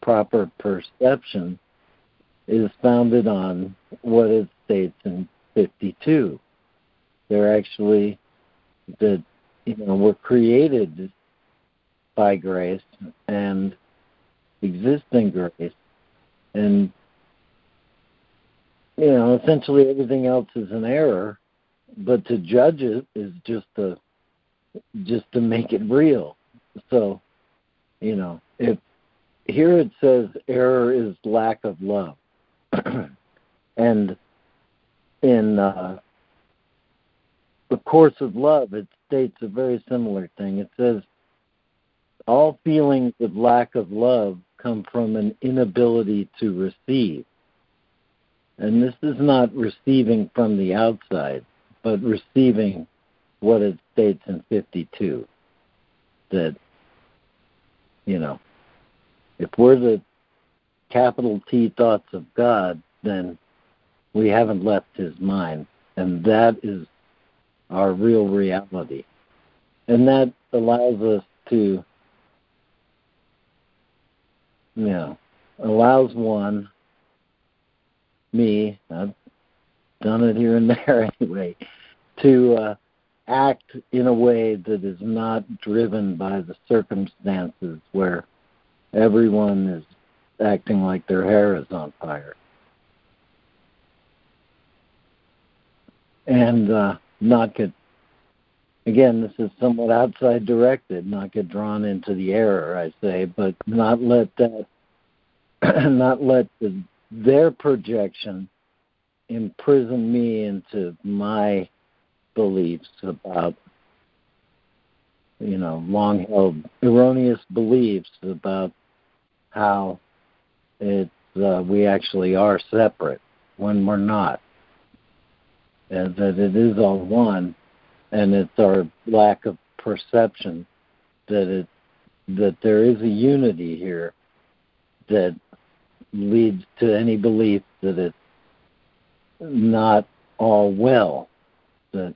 proper perception is founded on what it states in 52. They're actually that you know we're created by grace and existing grace, and you know, essentially everything else is an error, but to judge it is just to just to make it real. So, you know, if here it says error is lack of love. and in uh, the course of love, it states a very similar thing. It says all feelings of lack of love come from an inability to receive. And this is not receiving from the outside, but receiving what it states in 52 that, you know, if we're the capital T thoughts of God, then we haven't left his mind. And that is our real reality. And that allows us to, you know, allows one, me, I've done it here and there anyway, to uh, act in a way that is not driven by the circumstances where everyone is acting like their hair is on fire. And uh, not get, again, this is somewhat outside directed, not get drawn into the error, I say, but not let that, not let the, their projection imprison me into my beliefs about you know long held erroneous beliefs about how it uh, we actually are separate when we're not and that it is all one and it's our lack of perception that it that there is a unity here that leads to any belief that it's not all well that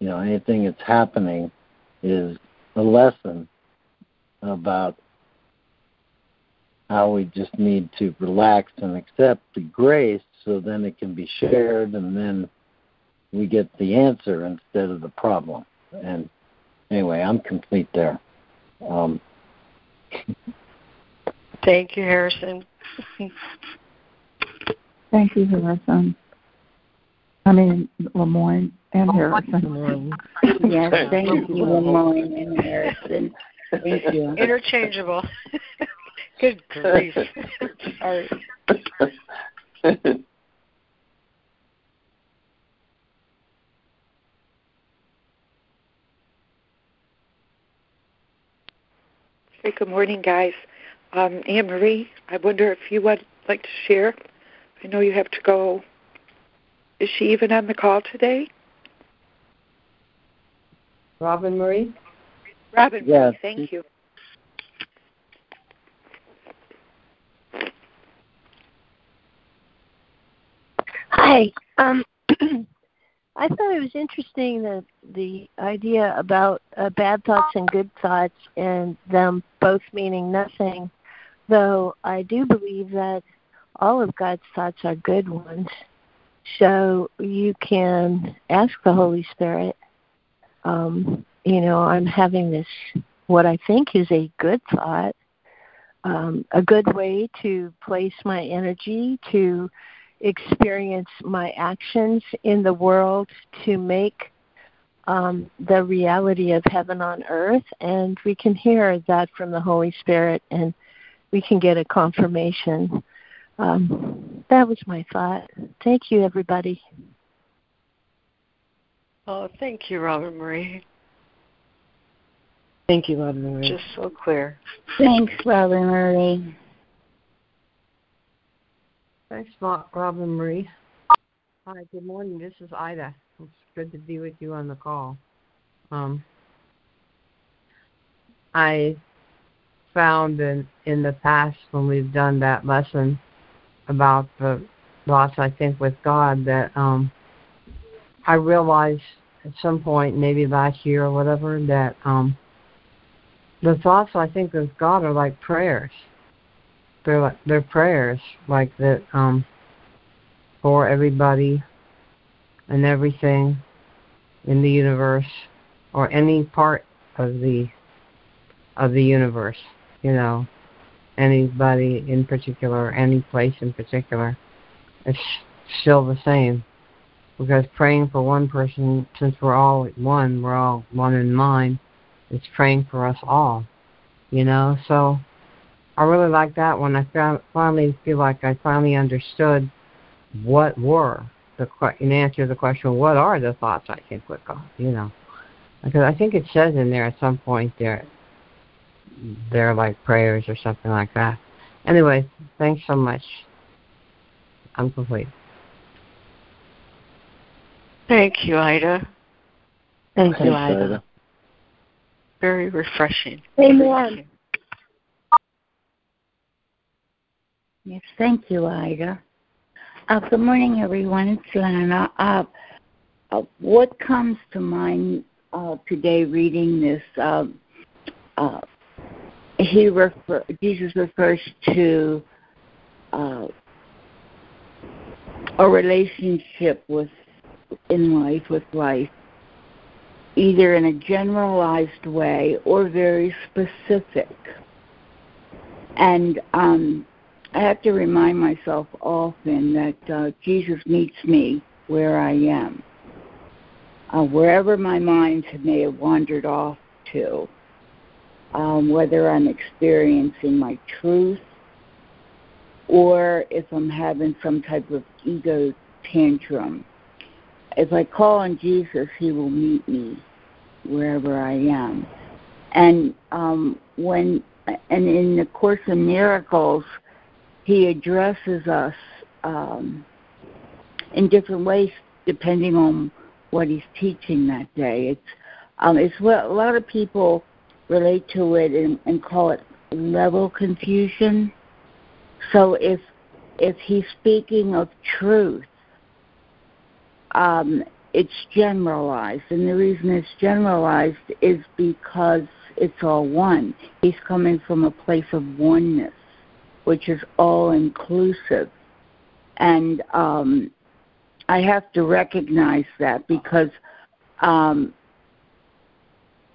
you know anything that's happening is a lesson about how we just need to relax and accept the grace so then it can be shared and then we get the answer instead of the problem and anyway i'm complete there um, thank you harrison thank you harrison i mean LeMoyne and Harrison. yes, thank you, LeMoyne and Harrison. Thank you. Interchangeable. Good grief. Sorry. Hey, good morning, guys. Um, Anne Marie, I wonder if you would like to share. I know you have to go. Is she even on the call today? Robin Marie? Robin yes. Marie, thank you. Hi. Um, I thought it was interesting that the idea about uh, bad thoughts and good thoughts and them both meaning nothing, though I do believe that all of God's thoughts are good ones. So you can ask the Holy Spirit um, you know, I'm having this, what I think is a good thought, um, a good way to place my energy, to experience my actions in the world, to make um, the reality of heaven on earth. And we can hear that from the Holy Spirit and we can get a confirmation. Um, that was my thought. Thank you, everybody. Oh, thank you, Robin Marie. Thank you, Robin Marie. Just so clear. Thanks, Robin Marie. Thanks, a lot, Robin Marie. Hi, good morning. This is Ida. It's good to be with you on the call. Um, I found in, in the past when we've done that lesson about the loss, I think, with God, that um, I realized at some point, maybe last year or whatever, that um, the thoughts I think of God are like prayers. They're prayers like that um, for everybody and everything in the universe or any part of the of the universe. You know, anybody in particular, any place in particular. It's still the same. Because praying for one person, since we're all one, we're all one in mind, it's praying for us all. You know, so I really like that one. I found, finally feel like I finally understood what were the in answer to the question, what are the thoughts I think with God? You know, because I think it says in there at some point there, they're like prayers or something like that. Anyway, thanks so much. I'm complete. Thank you, Ida. Thank you, Ida. Ida. Very refreshing. Amen. Yes, thank you, Ida. Uh, good morning, everyone. It's Lana. Uh, uh, what comes to mind uh, today reading this? Uh, uh, he refer, Jesus refers to a relationship with in life with life, either in a generalized way or very specific. And um, I have to remind myself often that uh, Jesus meets me where I am, uh, wherever my mind may have wandered off to, um, whether I'm experiencing my truth or if I'm having some type of ego tantrum. If I call on Jesus, He will meet me wherever I am. And um, when and in the Course of Miracles, he addresses us um, in different ways depending on what he's teaching that day. It's um, it's what a lot of people relate to it and, and call it level confusion. So if if he's speaking of truth, um, it's generalized, and the reason it's generalized is because it's all one. He's coming from a place of oneness which is all inclusive. And um, I have to recognize that because um,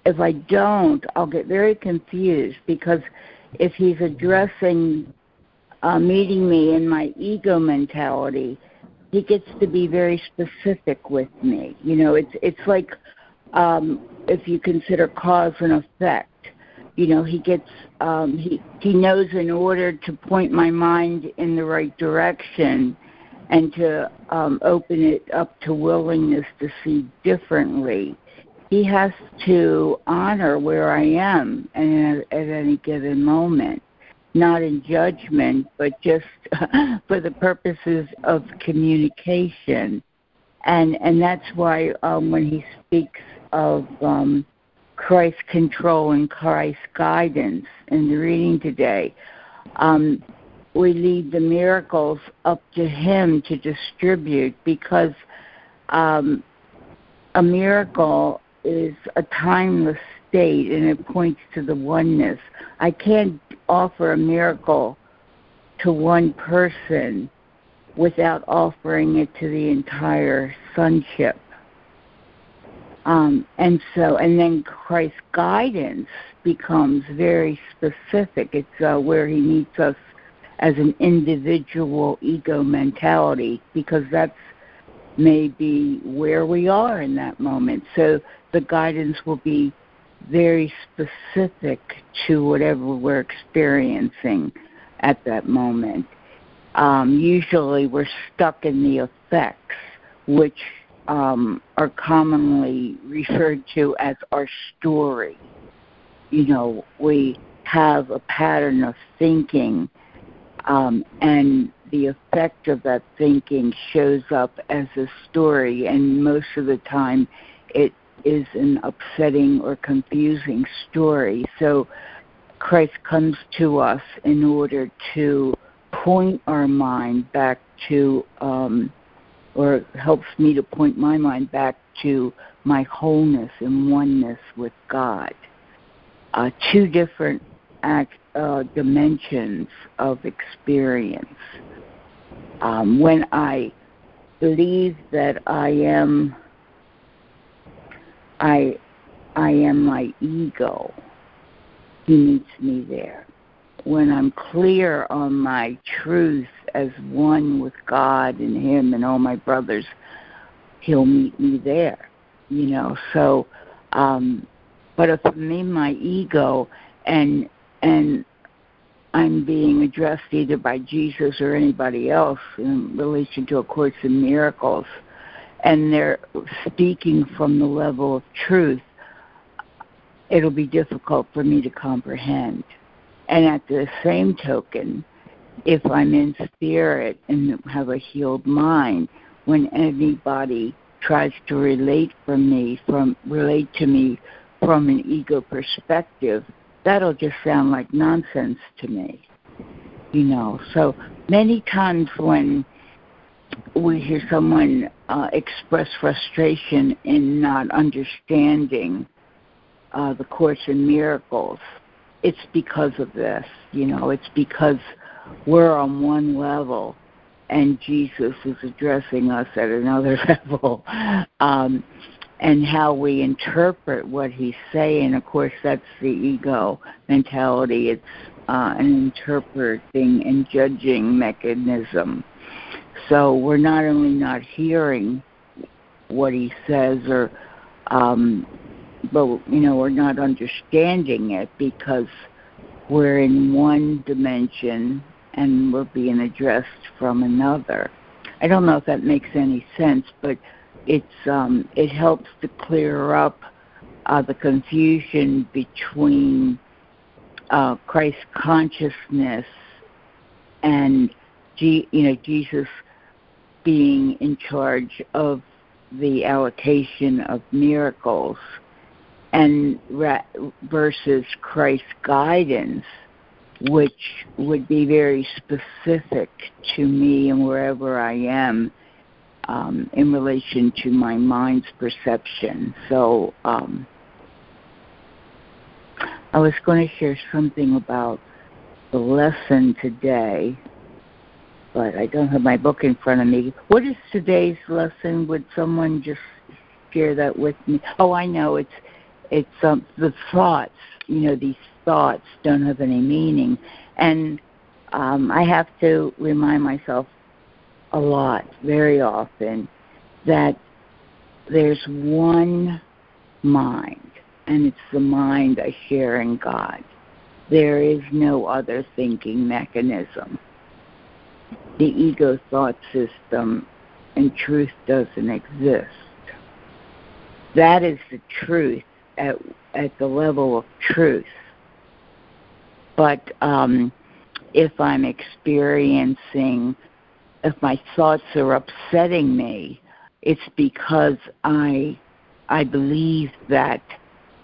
if I don't, I'll get very confused because if he's addressing uh, meeting me in my ego mentality, he gets to be very specific with me. You know, it's it's like um, if you consider cause and effect you know he gets um he he knows in order to point my mind in the right direction and to um open it up to willingness to see differently he has to honor where i am and at, at any given moment not in judgment but just for the purposes of communication. And and that's why um when he speaks of um Christ's control and Christ's guidance in the reading today. Um, we leave the miracles up to Him to distribute because um, a miracle is a timeless state and it points to the oneness. I can't offer a miracle to one person without offering it to the entire sonship. Um, and so, and then Christ's guidance becomes very specific. It's uh, where he meets us as an individual ego mentality because that's maybe where we are in that moment. So the guidance will be very specific to whatever we're experiencing at that moment. Um, usually we're stuck in the effects, which um, are commonly referred to as our story. You know, we have a pattern of thinking, um, and the effect of that thinking shows up as a story, and most of the time it is an upsetting or confusing story. So Christ comes to us in order to point our mind back to um, or helps me to point my mind back to my wholeness and oneness with God. Uh, two different act, uh, dimensions of experience. Um, when I believe that I am, I, I am my ego. He meets me there. When I'm clear on my truth as one with God and Him and all my brothers, He'll meet me there. You know, so um but if I'm in my ego and and I'm being addressed either by Jesus or anybody else in relation to A Course in Miracles, and they're speaking from the level of truth, it'll be difficult for me to comprehend. And at the same token, if I'm in spirit and have a healed mind, when anybody tries to relate from me from relate to me from an ego perspective, that'll just sound like nonsense to me. You know, so many times when we hear someone uh, express frustration in not understanding uh, the Course in Miracles, it's because of this. You know, it's because we're on one level and Jesus is addressing us at another level. Um, and how we interpret what he's saying, of course, that's the ego mentality. It's uh, an interpreting and judging mechanism. So we're not only not hearing what he says, or um, but you know we're not understanding it because we're in one dimension and we're being addressed from another. I don't know if that makes any sense, but it's um, it helps to clear up uh, the confusion between uh, Christ consciousness and G, you know Jesus being in charge of the allocation of miracles and versus Christ's guidance which would be very specific to me and wherever I am um, in relation to my mind's perception. So um, I was going to share something about the lesson today, but I don't have my book in front of me. What is today's lesson? Would someone just share that with me? Oh, I know. It's it's um, the thoughts. You know, these thoughts don't have any meaning, and um, I have to remind myself a lot, very often, that there's one mind, and it's the mind I share in God. There is no other thinking mechanism. The ego thought system and truth doesn't exist. That is the truth at, at the level of truth. But um, if I'm experiencing if my thoughts are upsetting me, it's because I I believe that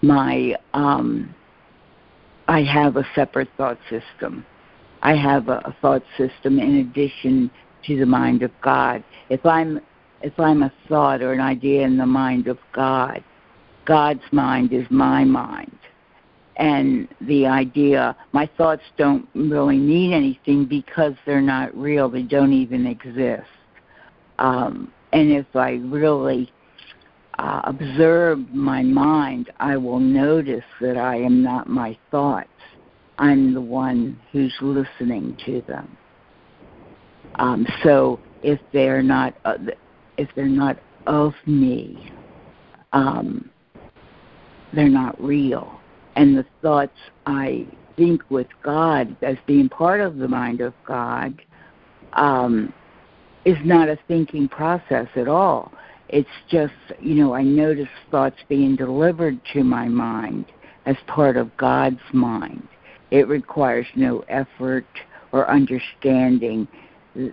my um, I have a separate thought system. I have a, a thought system in addition to the mind of God. If I'm if I'm a thought or an idea in the mind of God, God's mind is my mind. And the idea my thoughts don't really mean anything because they're not real. They don't even exist. Um, and if i really uh, observe my mind i will notice that i am not my thoughts. I'm the one who's listening to them. Um, so if they're not uh, if they're not of me um, they're not real and the thoughts I think with God as being part of the mind of God um, is not a thinking process at all. It's just, you know, I notice thoughts being delivered to my mind as part of God's mind. It requires no effort or understanding.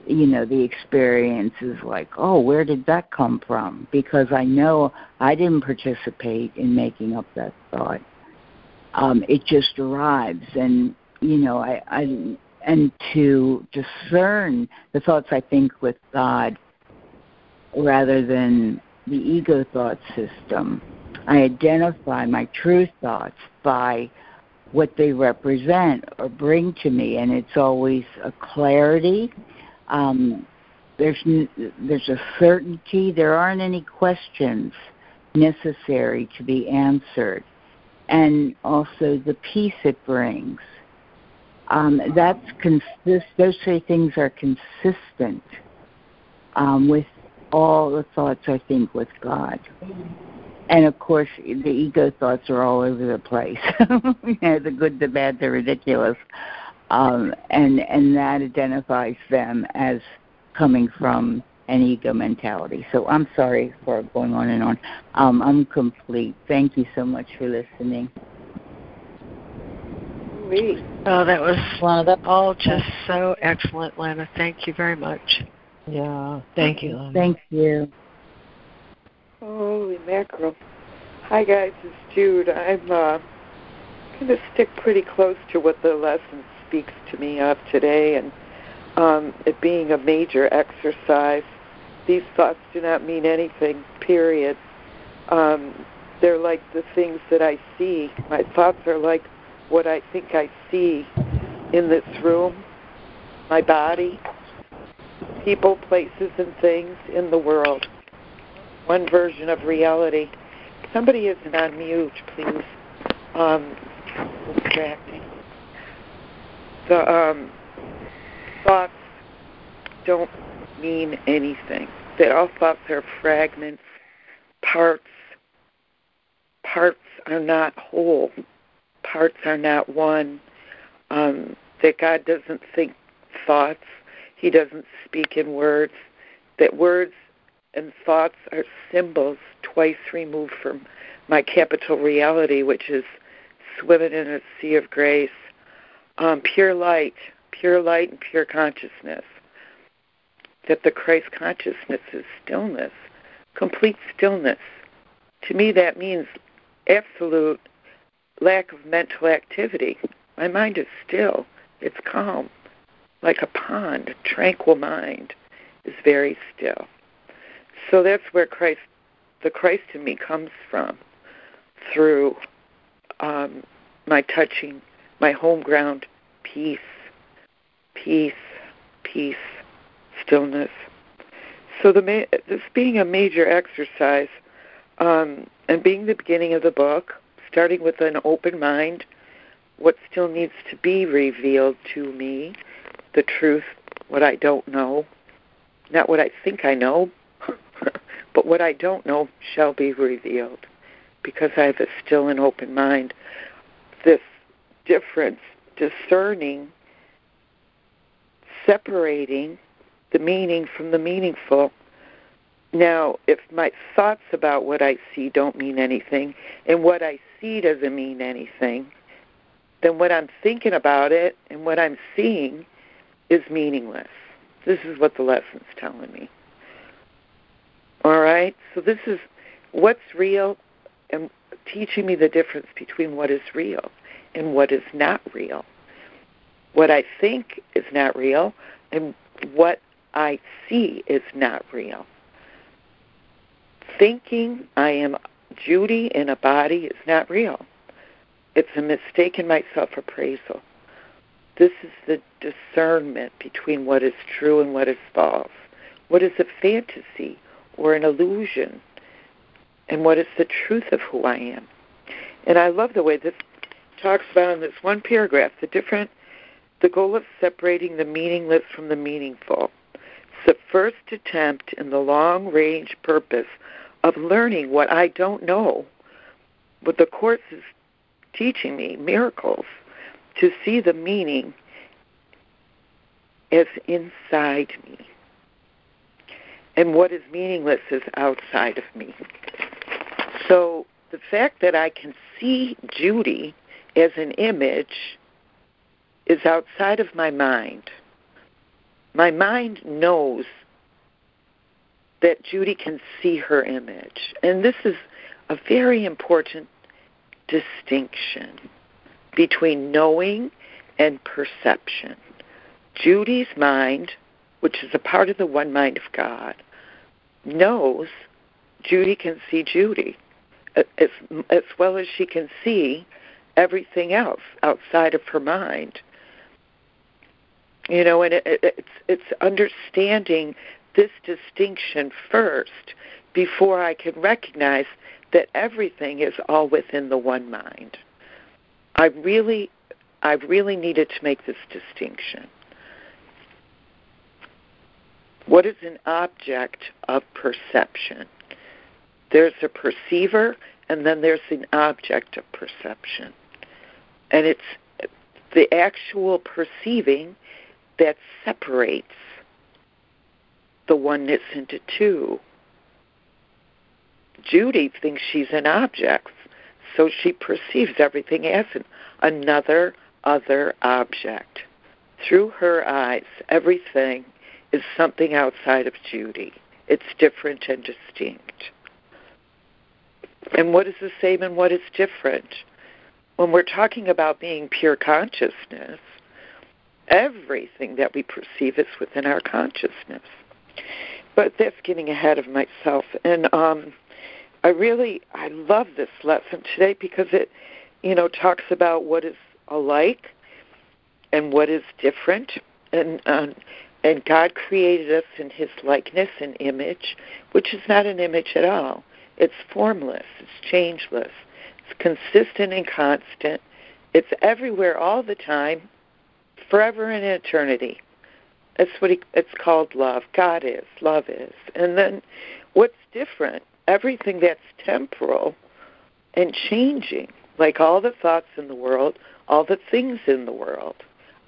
You know, the experience is like, oh, where did that come from? Because I know I didn't participate in making up that thought um, it just arrives and you know I, I and to discern the thoughts I think with God rather than the ego thought system. I identify my true thoughts by what they represent or bring to me, and it's always a clarity. Um, there's there's a certainty. There aren't any questions necessary to be answered and also the peace it brings. um, that's consist. Those three things are consistent um, with all the thoughts I think with God. And of course, the ego thoughts are all over the place. you know, the good, the bad, the ridiculous, um, and and that identifies them as coming from an ego mentality. So I'm sorry for going on and on. Um, I'm complete. Thank you so much for listening. Oh, that was all just so excellent, Lana. Thank you very much. Yeah, thank you. Lana. Thank you. Holy mackerel. Hi, guys. It's Jude. I'm uh, going to stick pretty close to what the lesson speaks to me of today, and um, it being a major exercise. These thoughts do not mean anything, period. Um, they're like the things that I see. My thoughts are like what I think I see in this room, my body, people, places, and things in the world. One version of reality. Somebody isn't on mute, please. Um, distracting. The um, thoughts don't mean anything. That all thoughts are fragments, parts. Parts are not whole parts are not one, um, that God doesn't think thoughts, He doesn't speak in words, that words and thoughts are symbols twice removed from my capital reality, which is swimming in a sea of grace. Um, pure light, pure light and pure consciousness. That the Christ consciousness is stillness, complete stillness. To me, that means absolute lack of mental activity. My mind is still, it's calm, like a pond, a tranquil mind is very still. So that's where Christ, the Christ in me comes from, through um, my touching, my home ground, peace, peace, peace, stillness. So the this being a major exercise, um, and being the beginning of the book, starting with an open mind, what still needs to be revealed to me, the truth, what I don't know, not what I think I know, but what I don't know shall be revealed because I have a still and open mind. This difference, discerning, separating the meaning from the meaningful now, if my thoughts about what I see don't mean anything, and what I see doesn't mean anything, then what I'm thinking about it and what I'm seeing is meaningless. This is what the lesson's telling me. All right? So this is what's real and teaching me the difference between what is real and what is not real. What I think is not real and what I see is not real thinking I am Judy in a body is not real. It's a mistaken my self appraisal. This is the discernment between what is true and what is false. What is a fantasy or an illusion? And what is the truth of who I am? And I love the way this talks about in this one paragraph the different the goal of separating the meaningless from the meaningful. It's the first attempt in the long range purpose of learning what I don't know. But the Course is teaching me miracles to see the meaning as inside me. And what is meaningless is outside of me. So the fact that I can see Judy as an image is outside of my mind. My mind knows that Judy can see her image. And this is a very important distinction between knowing and perception. Judy's mind, which is a part of the one mind of God, knows Judy can see Judy as, as well as she can see everything else outside of her mind. You know, and it, it, it's it's understanding this distinction first before I can recognize that everything is all within the one mind. I really I really needed to make this distinction. What is an object of perception? There's a perceiver, and then there's an object of perception. And it's the actual perceiving that separates the oneness into two. Judy thinks she's an object, so she perceives everything as an, another other object. Through her eyes, everything is something outside of Judy. It's different and distinct. And what is the same and what is different? When we're talking about being pure consciousness, everything that we perceive is within our consciousness. But that's getting ahead of myself. And um, I really I love this lesson today because it, you know, talks about what is alike and what is different, and um, and God created us in His likeness and image, which is not an image at all. It's formless. It's changeless. It's consistent and constant. It's everywhere all the time, forever and eternity. That's what he, it's called love. God is, love is. And then what's different? Everything that's temporal and changing, like all the thoughts in the world, all the things in the world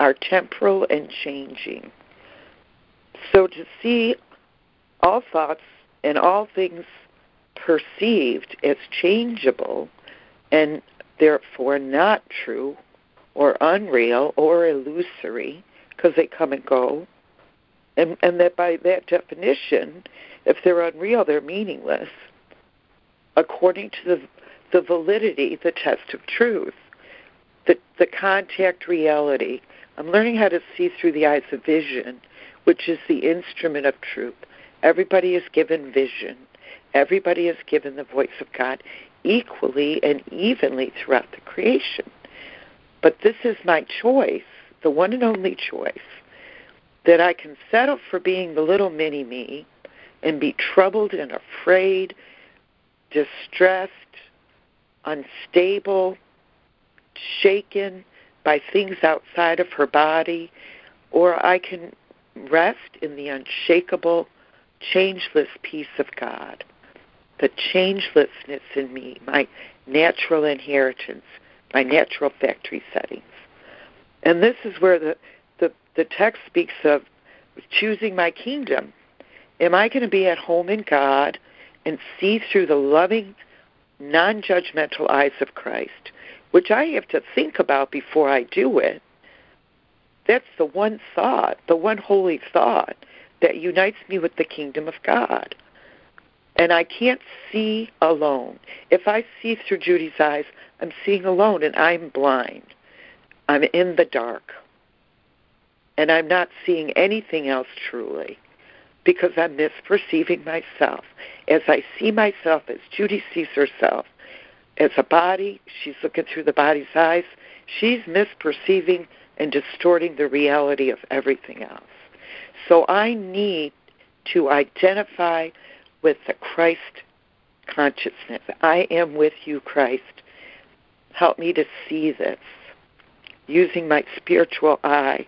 are temporal and changing. So to see all thoughts and all things perceived as changeable and therefore not true or unreal or illusory because they come and go. And and that by that definition if they're unreal they're meaningless according to the the validity the test of truth the the contact reality. I'm learning how to see through the eyes of vision which is the instrument of truth. Everybody is given vision. Everybody is given the voice of god equally and evenly throughout the creation. But this is my choice the one and only choice that I can settle for being the little mini me and be troubled and afraid, distressed, unstable, shaken by things outside of her body, or I can rest in the unshakable, changeless peace of God, the changelessness in me, my natural inheritance, my natural factory settings. And this is where the the text speaks of choosing my kingdom. Am I going to be at home in God and see through the loving, non judgmental eyes of Christ, which I have to think about before I do it? That's the one thought, the one holy thought that unites me with the kingdom of God. And I can't see alone. If I see through Judy's eyes, I'm seeing alone and I'm blind. I'm in the dark and I'm not seeing anything else truly because I'm misperceiving myself. As I see myself, as Judy sees herself, as a body, she's looking through the body's eyes, she's misperceiving and distorting the reality of everything else. So I need to identify with the Christ consciousness. I am with you, Christ. Help me to see this using my spiritual eye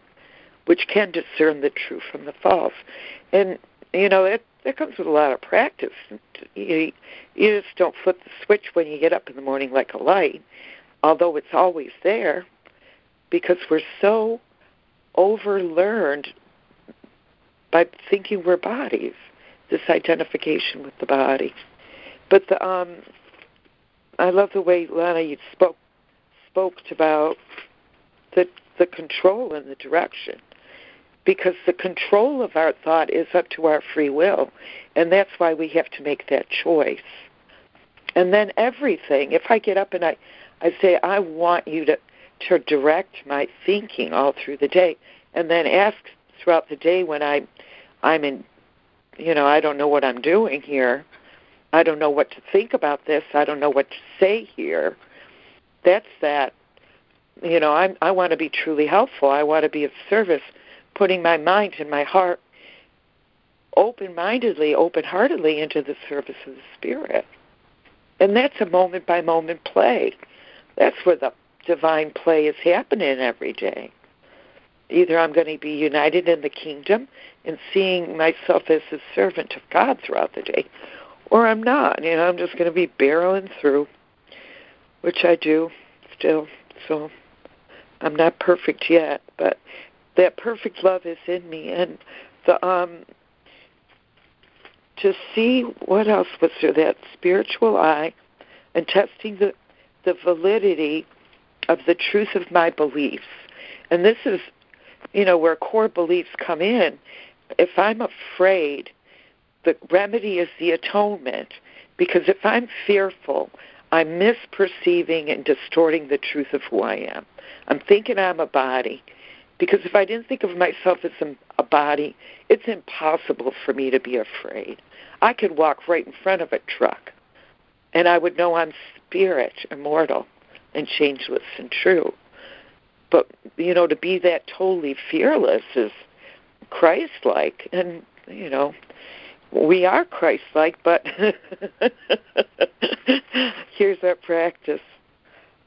which can discern the true from the false. And you know it that comes with a lot of practice. You, you just don't flip the switch when you get up in the morning like a light, although it's always there, because we're so overlearned by thinking we're bodies. This identification with the body, but the um, I love the way Lana you spoke spoke about the the control and the direction because the control of our thought is up to our free will, and that's why we have to make that choice. And then everything, if I get up and I, I say, I want you to, to direct my thinking all through the day, and then ask throughout the day when I, I'm in, you know, I don't know what I'm doing here. I don't know what to think about this. I don't know what to say here. That's that. You know, I'm, I want to be truly helpful. I want to be of service putting my mind and my heart open mindedly, open heartedly into the service of the Spirit. And that's a moment by moment play. That's where the divine play is happening every day. Either I'm going to be united in the kingdom and seeing myself as a servant of God throughout the day, or I'm not. You know, I'm just going to be barreling through, which I do still. So I'm not perfect yet, but that perfect love is in me, and the um to see what else was there that spiritual eye and testing the the validity of the truth of my beliefs and this is you know where core beliefs come in if i'm afraid the remedy is the atonement. Because if i'm fearful i'm misperceiving and distorting the truth of who i am. I'm thinking i'm a body. Because if i didn't think of myself as a body it's impossible for me to be afraid. I could walk right in front of a truck and I would know I'm spirit, immortal, and changeless and true. But, you know, to be that totally fearless is Christ like. And, you know, we are Christ like, but here's our practice.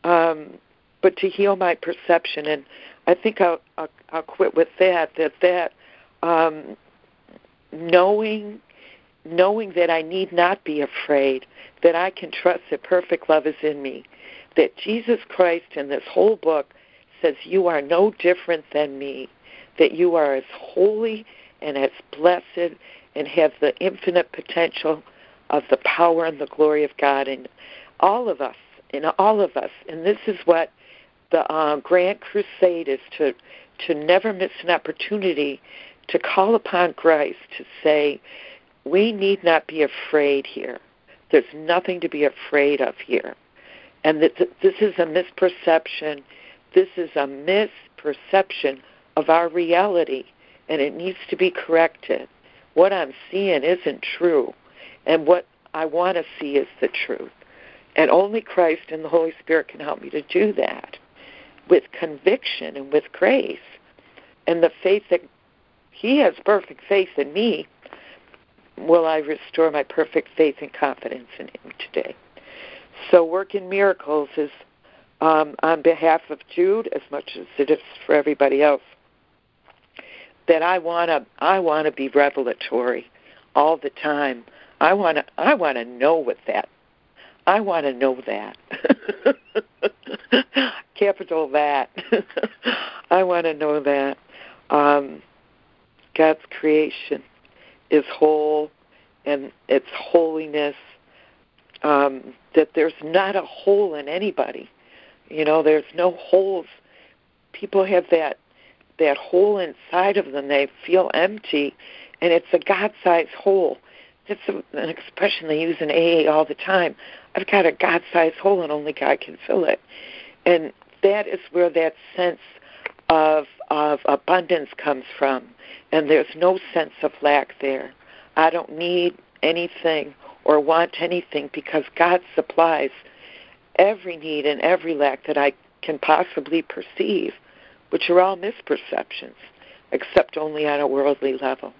Um, but to heal my perception, and I think I'll, I'll, I'll quit with that, that that um, knowing knowing that I need not be afraid, that I can trust that perfect love is in me, that Jesus Christ in this whole book says, You are no different than me, that you are as holy and as blessed and have the infinite potential of the power and the glory of God in all of us, in all of us. And this is what the uh, Grand Crusade is to to never miss an opportunity to call upon Christ to say, we need not be afraid here. There's nothing to be afraid of here. And that this is a misperception. This is a misperception of our reality, and it needs to be corrected. What I'm seeing isn't true, and what I want to see is the truth. And only Christ and the Holy Spirit can help me to do that with conviction and with grace. And the faith that He has perfect faith in me will I restore my perfect faith and confidence in Him today. So, working miracles is um, on behalf of Jude as much as it is for everybody else. That I want to, I want to be revelatory all the time. I want to, I want to know what that. I want to know that. Capital that. I want to know that. Um, God's creation is whole and its holiness um, that there's not a hole in anybody you know there's no holes people have that that hole inside of them they feel empty and it's a god-sized hole. It's an expression they use in aa all the time. I've got a god-sized hole and only god can fill it. And that is where that sense of of abundance comes from. And there's no sense of lack there. I don't need anything or want anything because God supplies every need and every lack that I can possibly perceive, which are all misperceptions, except only on a worldly level.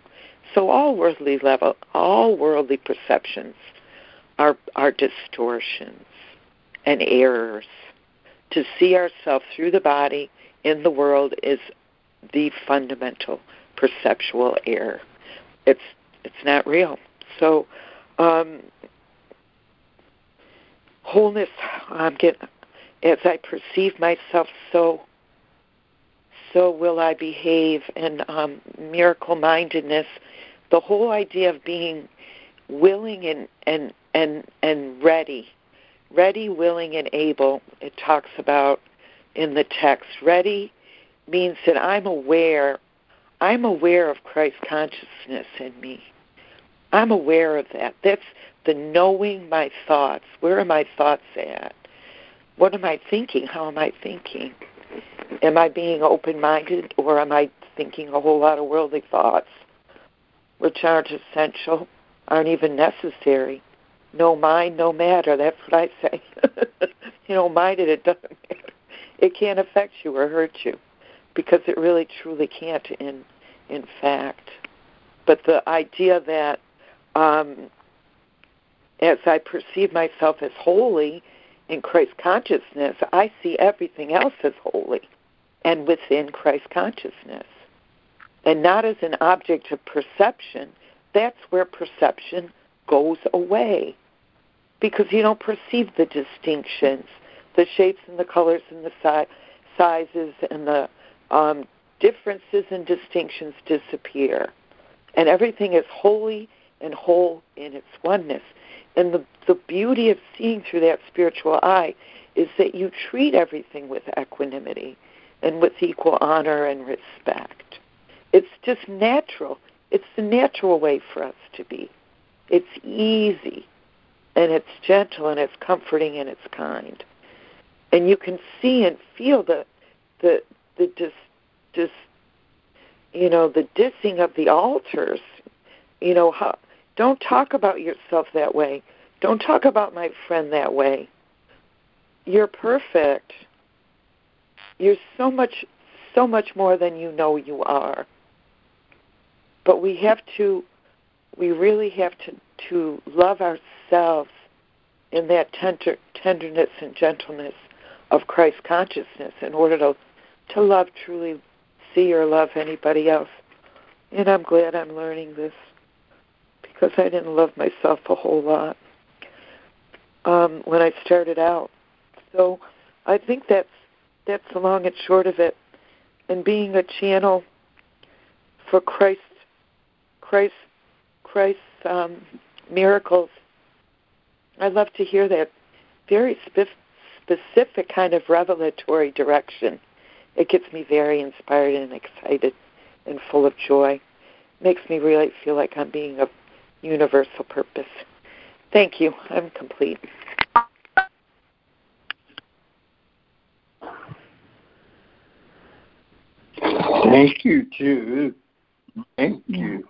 So all worldly level, all worldly perceptions are are distortions and errors. To see ourselves through the body in the world is the fundamental perceptual error. It's it's not real. So um, wholeness I'm get as I perceive myself so so will I behave and um, miracle mindedness, the whole idea of being willing and, and and and ready. Ready, willing and able, it talks about in the text. Ready means that I'm aware I'm aware of Christ consciousness in me. I'm aware of that. That's the knowing my thoughts. Where are my thoughts at? What am I thinking? How am I thinking? Am I being open minded or am I thinking a whole lot of worldly thoughts, which aren't essential, aren't even necessary? No mind, no matter. That's what I say. you know, minded, it doesn't matter. It can't affect you or hurt you because it really truly can't in in fact. But the idea that um, as I perceive myself as holy in Christ consciousness, I see everything else as holy and within Christ consciousness. And not as an object of perception. That's where perception goes away. Because you don't perceive the distinctions, the shapes and the colors and the si- sizes and the um, differences and distinctions disappear. And everything is holy and whole in its oneness. And the, the beauty of seeing through that spiritual eye is that you treat everything with equanimity and with equal honor and respect. It's just natural. It's the natural way for us to be. It's easy and it's gentle and it's comforting and it's kind. And you can see and feel the the the dis, dis you know the dissing of the altars. You know how don't talk about yourself that way. Don't talk about my friend that way. You're perfect. You're so much so much more than you know you are. But we have to we really have to to love ourselves in that tender, tenderness and gentleness of Christ consciousness in order to to love truly see or love anybody else. And I'm glad I'm learning this because I didn't love myself a whole lot um, when I started out. So I think that's that's the long and short of it. And being a channel for Christ, Christ, Christ's um, miracles. I love to hear that very spe- specific kind of revelatory direction. It gets me very inspired and excited and full of joy. Makes me really feel like I'm being of universal purpose. Thank you. I'm complete. Thank you, Jude. Thank you.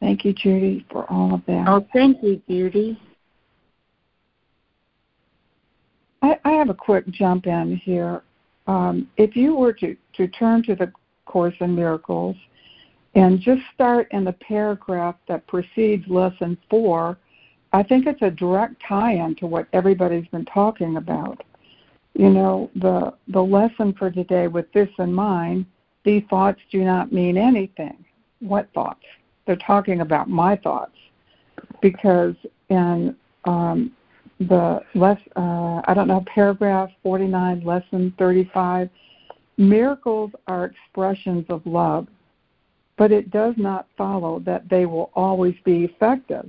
Thank you, Judy, for all of that. Oh, thank you, Judy. I, I have a quick jump in here. Um, if you were to, to turn to the Course in Miracles and just start in the paragraph that precedes lesson four, I think it's a direct tie-in to what everybody's been talking about. You know, the the lesson for today with this in mind, these thoughts do not mean anything. What thoughts? They're talking about my thoughts, because in um, the less uh, I don't know paragraph 49, lesson 35, miracles are expressions of love, but it does not follow that they will always be effective.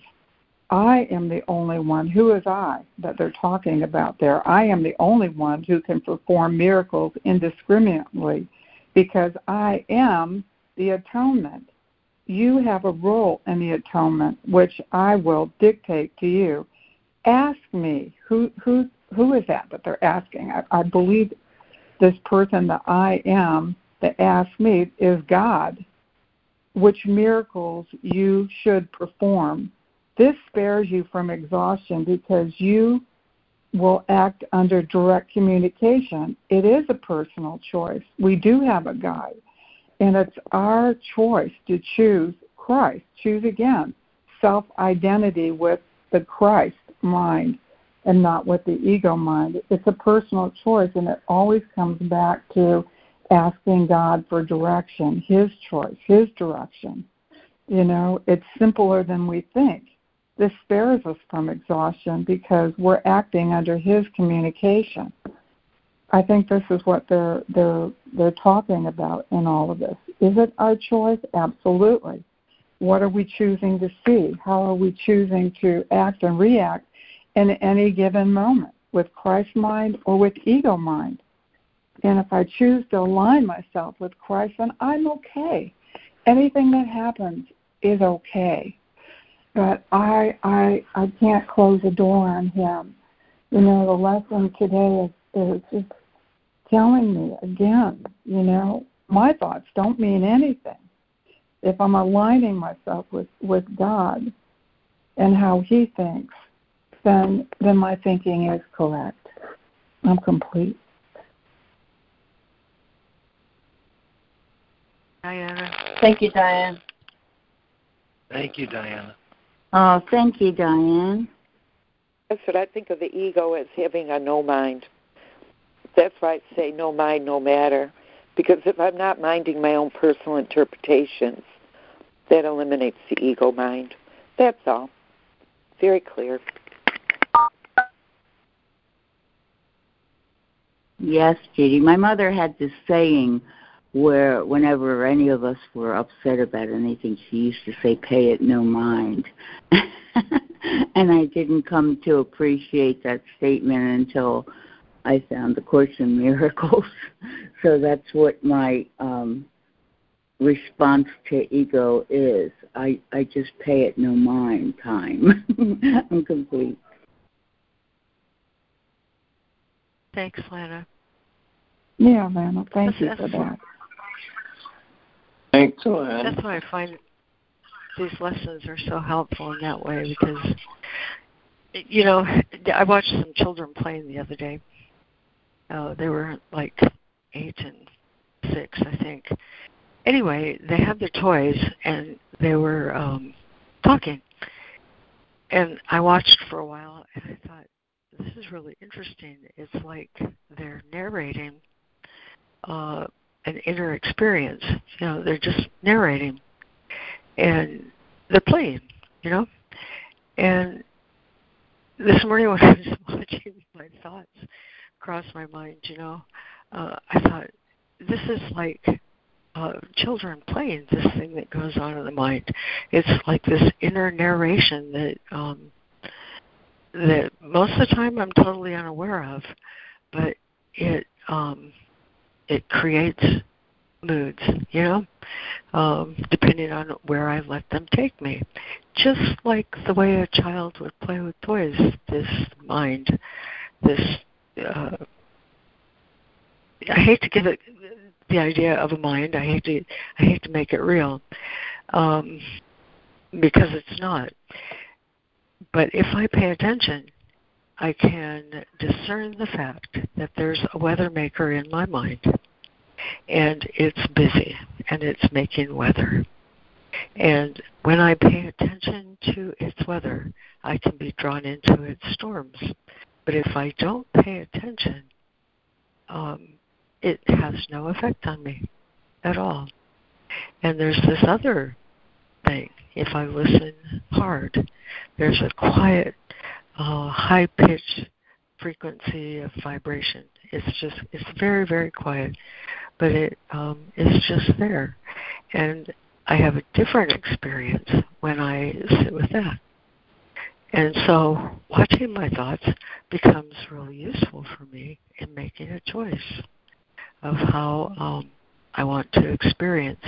I am the only one. Who is I that they're talking about there? I am the only one who can perform miracles indiscriminately because I am the atonement. You have a role in the atonement, which I will dictate to you. Ask me who who who is that that they're asking? I, I believe this person that I am that asked me is God. Which miracles you should perform this spares you from exhaustion because you will act under direct communication. It is a personal choice. We do have a guide, and it's our choice to choose Christ. Choose again self identity with the Christ mind and not with the ego mind. It's a personal choice, and it always comes back to asking God for direction, His choice, His direction. You know, it's simpler than we think this spares us from exhaustion because we're acting under his communication. I think this is what they're they're they're talking about in all of this. Is it our choice? Absolutely. What are we choosing to see? How are we choosing to act and react in any given moment with Christ mind or with ego mind? And if I choose to align myself with Christ, then I'm okay. Anything that happens is okay but I I I can't close the door on him. You know, the lesson today is, is just telling me again, you know, my thoughts don't mean anything. If I'm aligning myself with, with God and how he thinks, then then my thinking is correct. I'm complete. Diana. Thank you, Diane. Thank you, Diana. Oh, thank you, Diane. That's what I think of the ego as having a no mind. That's why I say no mind, no matter. Because if I'm not minding my own personal interpretations, that eliminates the ego mind. That's all. Very clear. Yes, Judy. My mother had this saying where whenever any of us were upset about anything, she used to say, pay it no mind. and I didn't come to appreciate that statement until I found the Course in Miracles. so that's what my um, response to ego is. I, I just pay it no mind time. I'm complete. Thanks, Lana. Yeah, Lana, thank that's, you for that. Thanks. That's why I find these lessons are so helpful in that way because, you know, I watched some children playing the other day. Uh, they were like eight and six, I think. Anyway, they had their toys and they were um, talking. And I watched for a while and I thought, this is really interesting. It's like they're narrating uh, an inner experience. You know, they're just narrating, and they're playing. You know, and this morning when I was watching, my thoughts cross my mind. You know, uh, I thought this is like uh, children playing this thing that goes on in the mind. It's like this inner narration that um, that most of the time I'm totally unaware of, but it um, it creates moods, you know, um, depending on where I let them take me. Just like the way a child would play with toys, this mind, this. Uh, I hate to give it the idea of a mind. I hate to. I hate to make it real, um, because it's not. But if I pay attention, I can discern the fact that there's a weather maker in my mind and it's busy and it's making weather. And when I pay attention to its weather, I can be drawn into its storms. But if I don't pay attention, um, it has no effect on me at all. And there's this other thing. If I listen hard, there's a quiet, uh, high pitched frequency of vibration. It's just, it's very, very quiet, but it um, is just there. And I have a different experience when I sit with that. And so watching my thoughts becomes really useful for me in making a choice of how um, I want to experience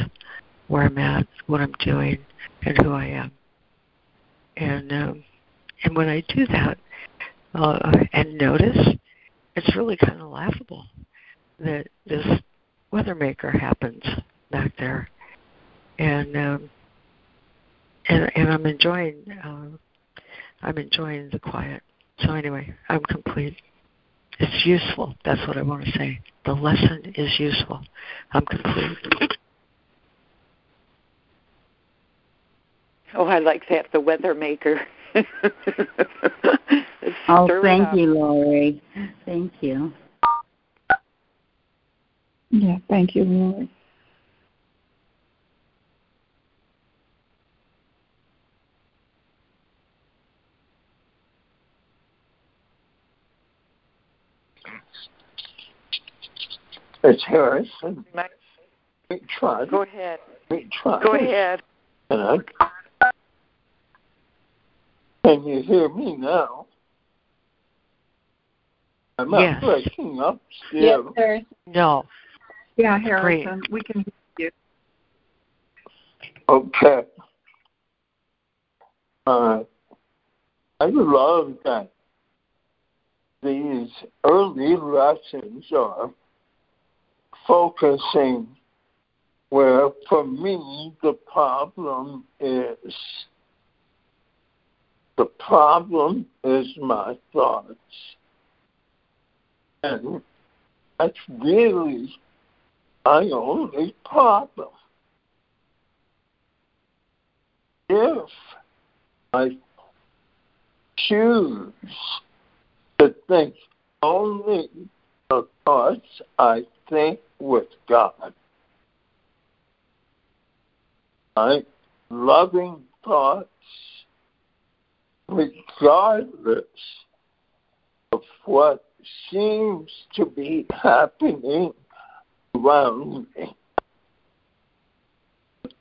where I'm at, what I'm doing, and who I am. And um, and when I do that uh, and notice, it's really kind of laughable that this weather maker happens back there, and um, and and I'm enjoying uh, I'm enjoying the quiet. So anyway, I'm complete. It's useful. That's what I want to say. The lesson is useful. I'm complete. Oh, I like that. The weather maker. oh, thank you, Lori. Thank you. Yeah, thank you, Lori. It's Harrison. We tried. Go ahead. We tried. Go ahead. And I, can you hear me now? Am I yes. breaking up still? Yes, sir. No. Yeah, Harrison, Great. we can hear you. Okay. Uh, I love that these early lessons are focusing where for me the problem is the problem is my thoughts and that's really my only problem if I choose to think only the thoughts I think with God. My loving thoughts, regardless of what seems to be happening around me.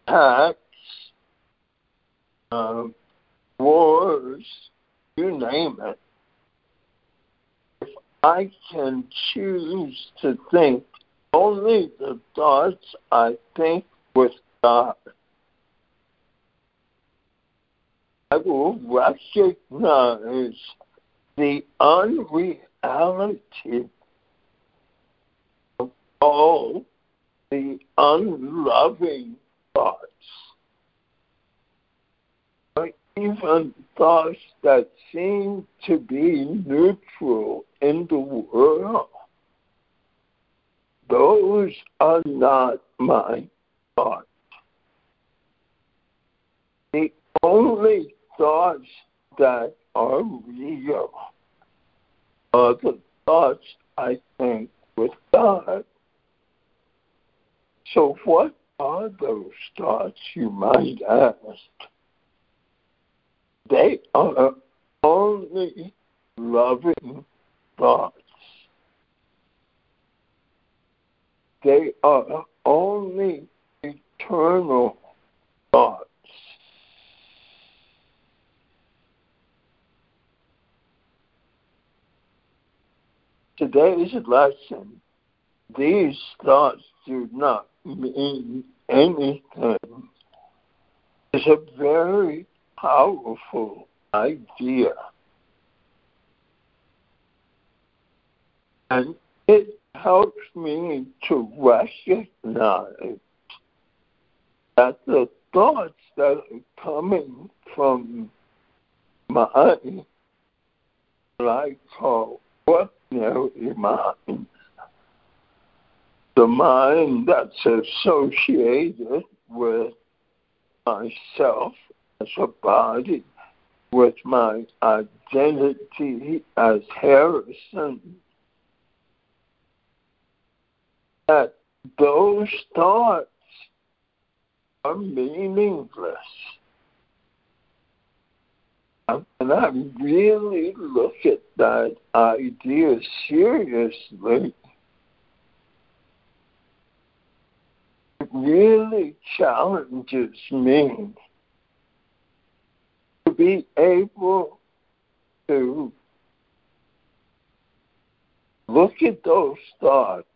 Attacks, uh, wars, you name it. If I can choose to think only the thoughts I think with God, I will recognize the unreality of all the unloving thoughts, even thoughts that seem to be neutral in the world. Those are not my thoughts. The only thoughts that are real are the thoughts I think with God. So, what are those thoughts, you might ask? They are only loving thoughts. They are only eternal thoughts. Today's lesson, these thoughts do not mean anything. It's a very powerful idea. And it helps me to recognize that the thoughts that are coming from my, what I call ordinary mind, the mind that's associated with myself as a body, with my identity as Harrison, that those thoughts are meaningless. And I really look at that idea seriously. It really challenges me to be able to look at those thoughts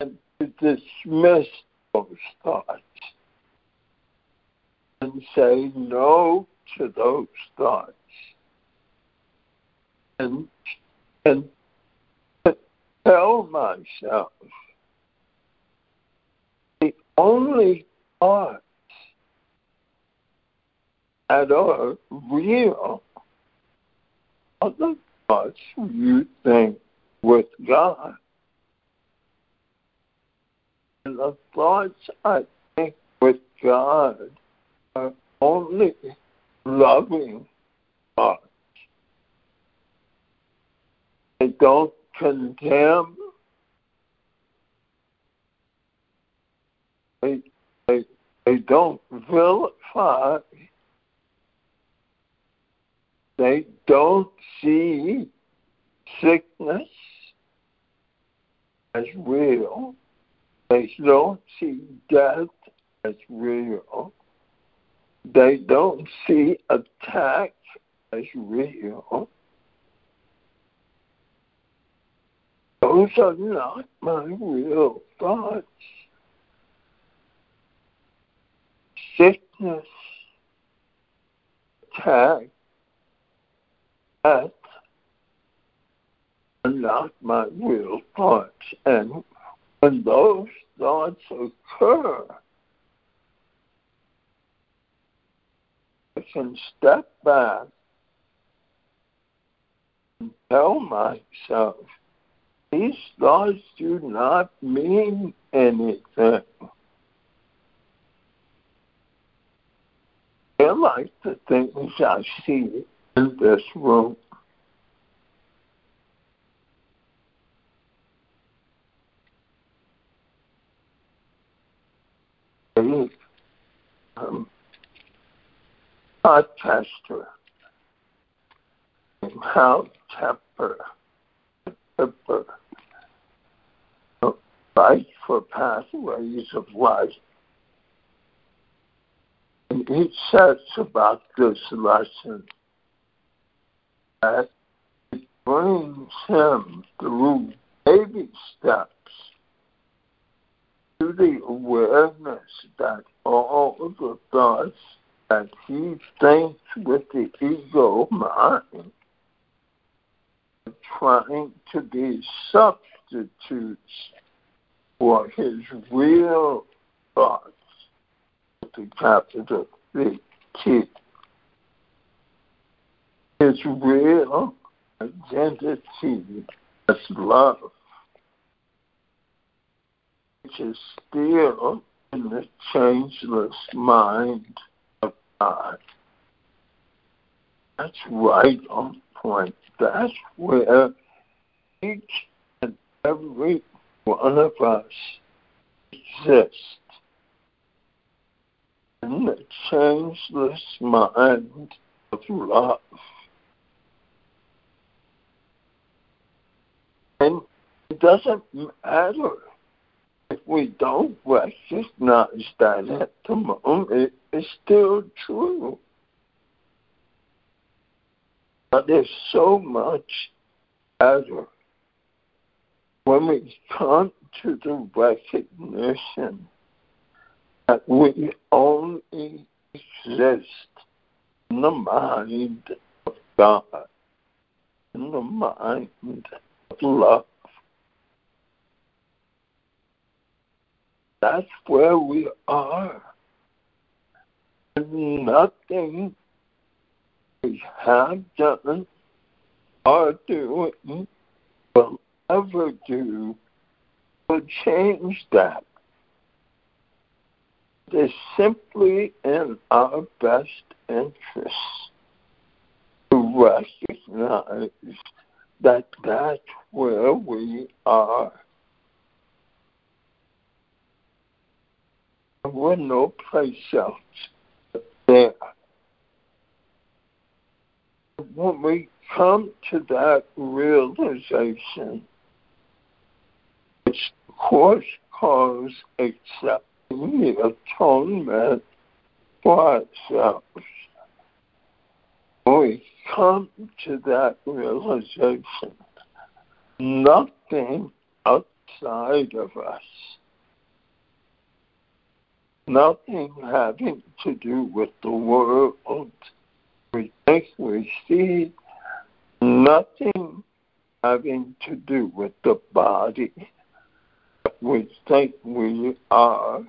and to dismiss those thoughts and say no to those thoughts and and tell myself the only thoughts that are real are the thoughts you think with God. And the thoughts I think with God only loving. They don't condemn. They, they, they don't vilify. They don't see sickness as real. They don't see death as real. They don't see attack as real. Those are not my real thoughts. Sickness, attack, death are not my real thoughts. And when those thoughts occur, can step back and tell myself these thoughts do not mean anything. They're like the things I see in this room. Um, a tester, how temper, temper, fight for pathways of life. And he says about this lesson that it brings him through baby steps to the awareness that all of the thoughts he thinks with the ego mind trying to be substitutes for his real thoughts with the capital V T. His real identity as love which is still in the changeless mind God. That's right on point. That's where each and every one of us exist. In the changeless mind of love. And it doesn't matter we don't recognize that at the moment, it's still true. But there's so much better when we come to the recognition that we only exist in the mind of God, in the mind of love. That's where we are. And nothing we have done or doing will ever do will change that. It is simply in our best interest to recognize that that's where we are. We're no place else there. When we come to that realization, which of course calls accepting the atonement for ourselves, when we come to that realization, nothing outside of us nothing having to do with the world. We think we see, nothing having to do with the body. We think we are.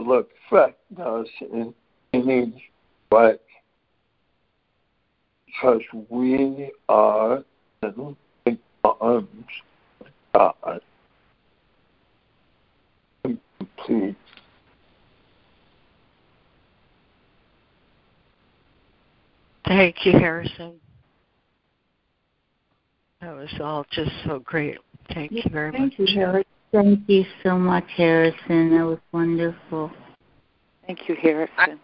Affect us in any way because we are in the arms of God please. Thank you, Harrison. That was all just so great. Thank you very Thank much. You, Harrison. Thank you so much, Harrison. That was wonderful. Thank you, Harrison.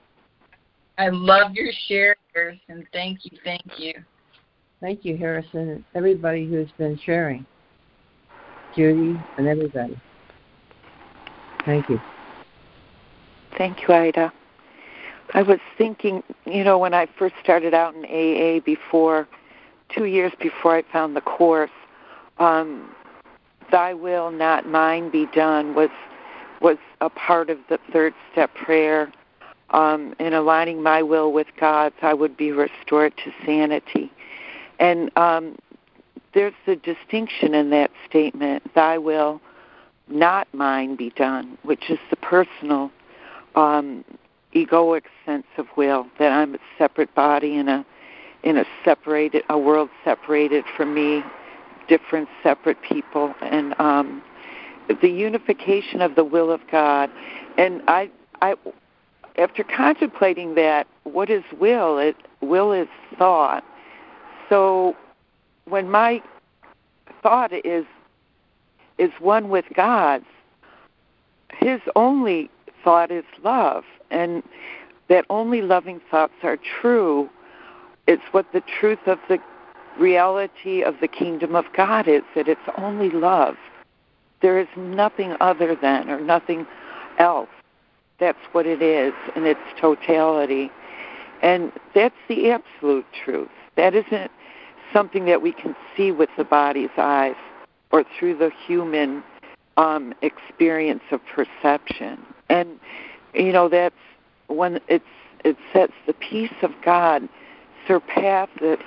I, I love your share, Harrison. Thank you, thank you. Thank you, Harrison, and everybody who's been sharing. Judy and everybody. Thank you. Thank you, Ida. I was thinking, you know, when I first started out in AA before, two years before I found the course, um, "Thy will, not mine, be done" was was a part of the third step prayer. Um, in aligning my will with God's, I would be restored to sanity. And um, there's a distinction in that statement: "Thy will." Not mine be done, which is the personal um, egoic sense of will that I'm a separate body in a in a separated a world separated from me, different separate people, and um, the unification of the will of God. And I I after contemplating that, what is will? It will is thought. So when my thought is is one with God's, his only thought is love and that only loving thoughts are true. It's what the truth of the reality of the kingdom of God is that it's only love. There is nothing other than or nothing else. That's what it is in its totality. And that's the absolute truth. That isn't something that we can see with the body's eyes or through the human um, experience of perception. And you know that's when it's it sets the peace of God surpasses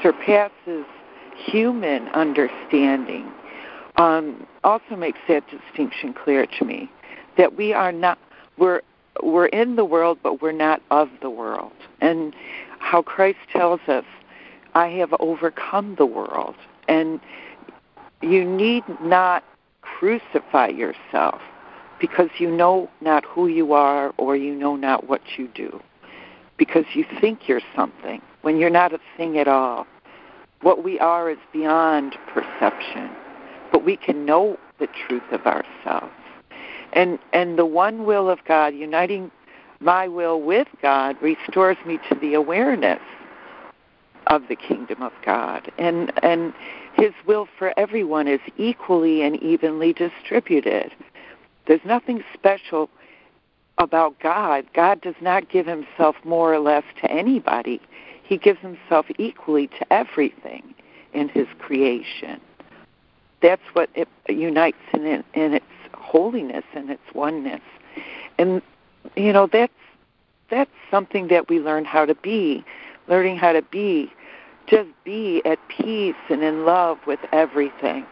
surpasses human understanding. Um, also makes that distinction clear to me that we are not we're we're in the world but we're not of the world and how Christ tells us I have overcome the world and you need not crucify yourself because you know not who you are or you know not what you do. Because you think you're something when you're not a thing at all. What we are is beyond perception but we can know the truth of ourselves. And and the one will of God uniting my will with God restores me to the awareness of the kingdom of God. And and his will for everyone is equally and evenly distributed there's nothing special about God. God does not give himself more or less to anybody. He gives himself equally to everything in his creation. That's what it unites in, it, in its holiness and its oneness. And you know that's that's something that we learn how to be, learning how to be, just be at peace and in love with everything,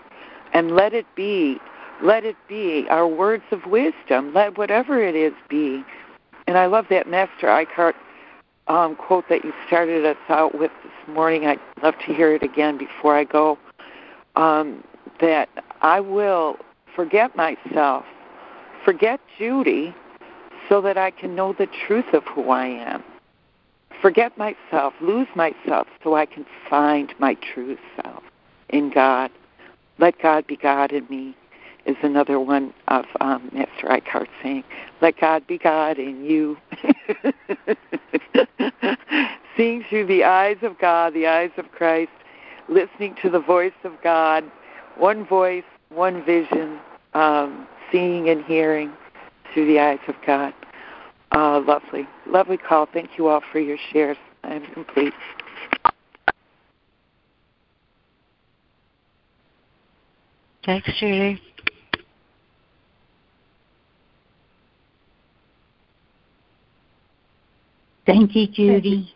and let it be let it be our words of wisdom. Let whatever it is be. And I love that Meister Eckhart um, quote that you started us out with this morning. I'd love to hear it again before I go. Um, that I will forget myself, forget Judy, so that I can know the truth of who I am. Forget myself, lose myself, so I can find my true self in God. Let God be God in me is another one of um, Master saying, "Let God be God in you." Seeing through the eyes of God, the eyes of Christ, listening to the voice of God, one voice, one vision, um, seeing and hearing through the eyes of God. Uh, lovely, lovely call. Thank you all for your shares. I'm complete. Thanks, Judy. Thank you, Judy.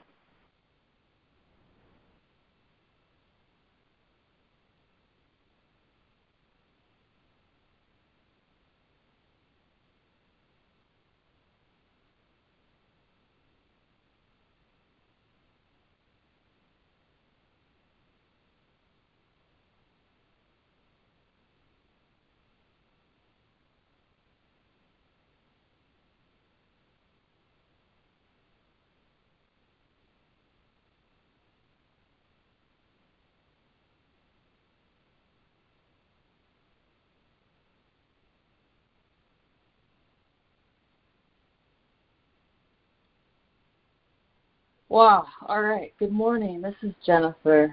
Wow. All right. Good morning. This is Jennifer.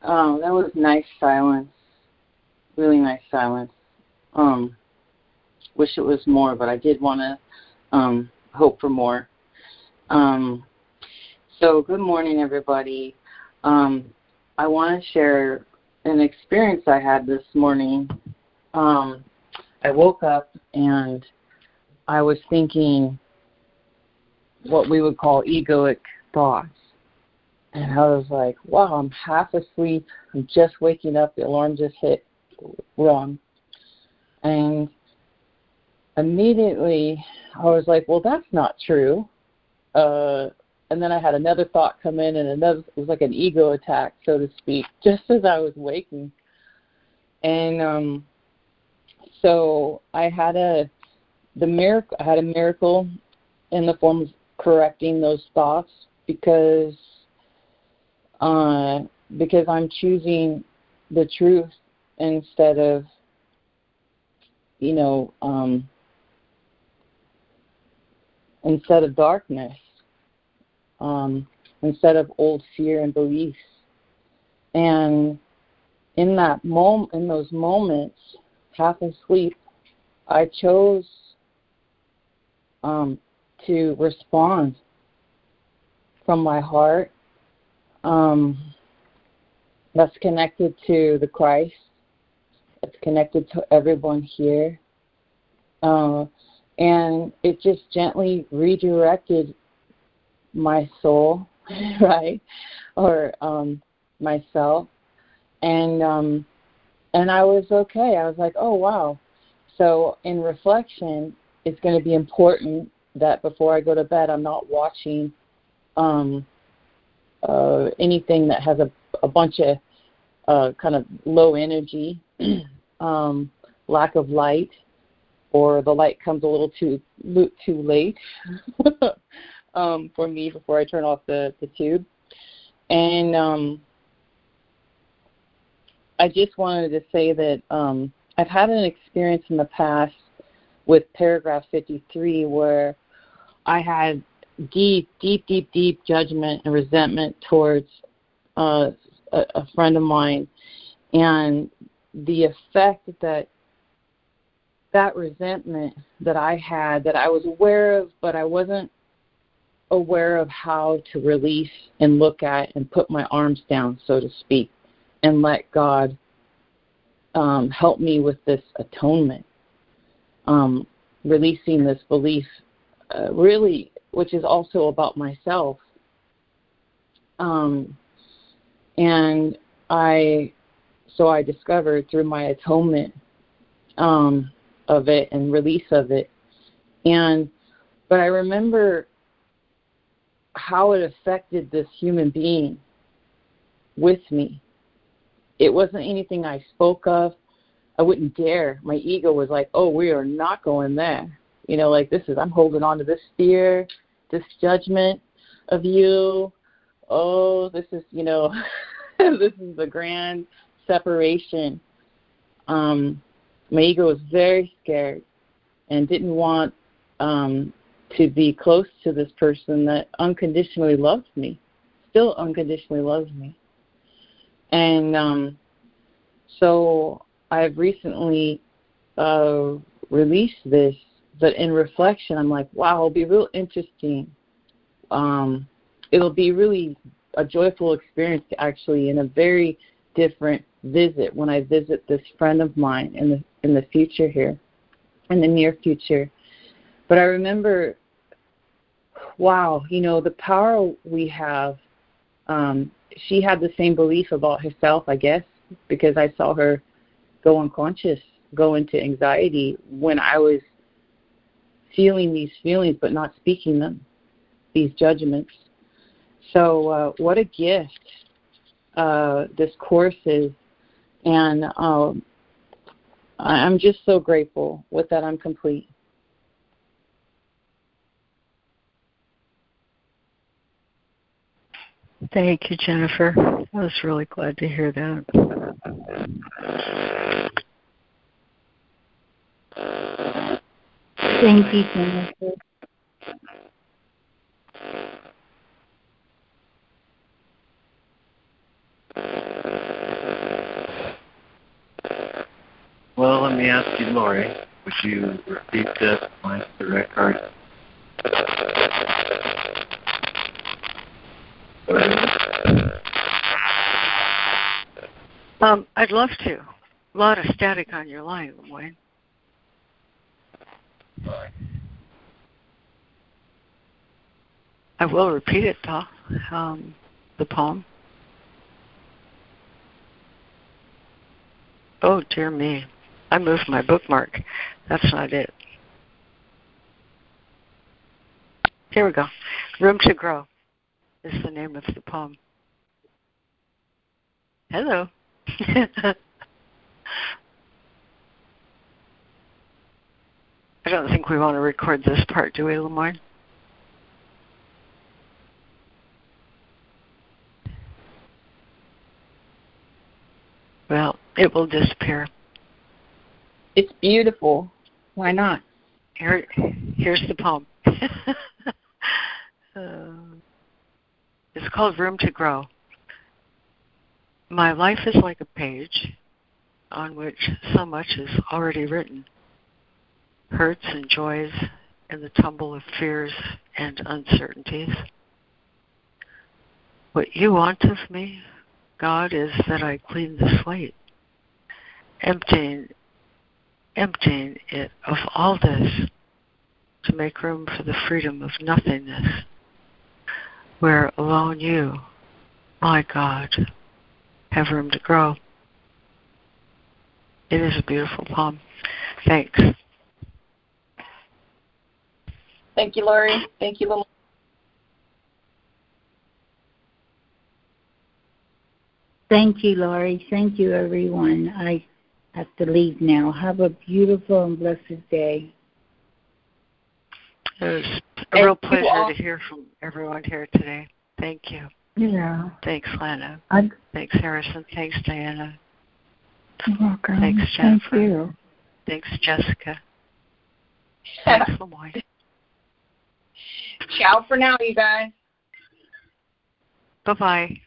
Um, that was nice silence. Really nice silence. Um, wish it was more, but I did want to um, hope for more. Um, so, good morning, everybody. Um, I want to share an experience I had this morning. Um, I woke up and I was thinking what we would call egoic thoughts. And I was like, wow, I'm half asleep. I'm just waking up. The alarm just hit wrong. And immediately I was like, well, that's not true. Uh, and then I had another thought come in, and another it was like an ego attack, so to speak, just as I was waking. And um, so I had a the miracle. I had a miracle in the form of correcting those thoughts because uh, because I'm choosing the truth instead of you know um, instead of darkness um, instead of old fear and beliefs. And in that moment in those moments half asleep I chose um, to respond from my heart um, that's connected to the Christ, that's connected to everyone here. Uh, and it just gently redirected my soul, right? Or um, myself. And um, and I was okay. I was like, oh wow. So in reflection, it's going to be important that before I go to bed, I'm not watching um, uh, anything that has a, a bunch of uh, kind of low energy, um, lack of light, or the light comes a little too too late um, for me before I turn off the, the tube. And um, I just wanted to say that um, I've had an experience in the past with paragraph 53 where I had deep, deep, deep, deep judgment and resentment towards uh, a, a friend of mine, and the effect that that resentment that I had, that I was aware of, but I wasn't aware of how to release and look at and put my arms down, so to speak, and let God um, help me with this atonement, um, releasing this belief. Uh, really, which is also about myself. Um, and I, so I discovered through my atonement um, of it and release of it, and but I remember how it affected this human being with me. It wasn't anything I spoke of. I wouldn't dare. My ego was like, "Oh, we are not going there." You know, like this is I'm holding on to this fear this judgment of you. Oh, this is, you know, this is the grand separation. Um, my ego was very scared and didn't want um, to be close to this person that unconditionally loves me, still unconditionally loves me. And um, so I've recently uh, released this but in reflection, I'm like, wow, it'll be real interesting. Um, it'll be really a joyful experience to actually in a very different visit when I visit this friend of mine in the in the future here, in the near future. But I remember, wow, you know, the power we have. Um, she had the same belief about herself, I guess, because I saw her go unconscious, go into anxiety when I was feeling these feelings but not speaking them, these judgments. So, uh, what a gift uh, this course is. And um, I'm just so grateful. With that, I'm complete. Thank you, Jennifer. I was really glad to hear that. Well, let me ask you, Lori, would you repeat this, Meister Eckhart? Um, I'd love to. A lot of static on your line, Wayne. I will repeat it, though. Um, the poem. Oh, dear me. I moved my bookmark. That's not it. Here we go. Room to Grow is the name of the poem. Hello. I don't think we want to record this part, do we, Lamar? Well, it will disappear. It's beautiful. Why not? Here, here's the poem. uh, it's called Room to Grow. My life is like a page on which so much is already written hurts and joys and the tumble of fears and uncertainties. What you want of me, God, is that I clean the slate, emptying, emptying it of all this to make room for the freedom of nothingness, where alone you, my God, have room to grow. It is a beautiful poem. Thanks. Thank you, Lori. Thank you, little. Thank you, Laurie. Thank you, everyone. I have to leave now. Have a beautiful and blessed day. It was a real pleasure to hear from everyone here today. Thank you. Yeah. Thanks, Lana. I'm, Thanks, Harrison. Thanks, Diana. You're welcome. Thanks, Jennifer. Thank you. Thanks, Jessica. Thanks, LeMoyne. Ciao for now, you guys. Bye bye.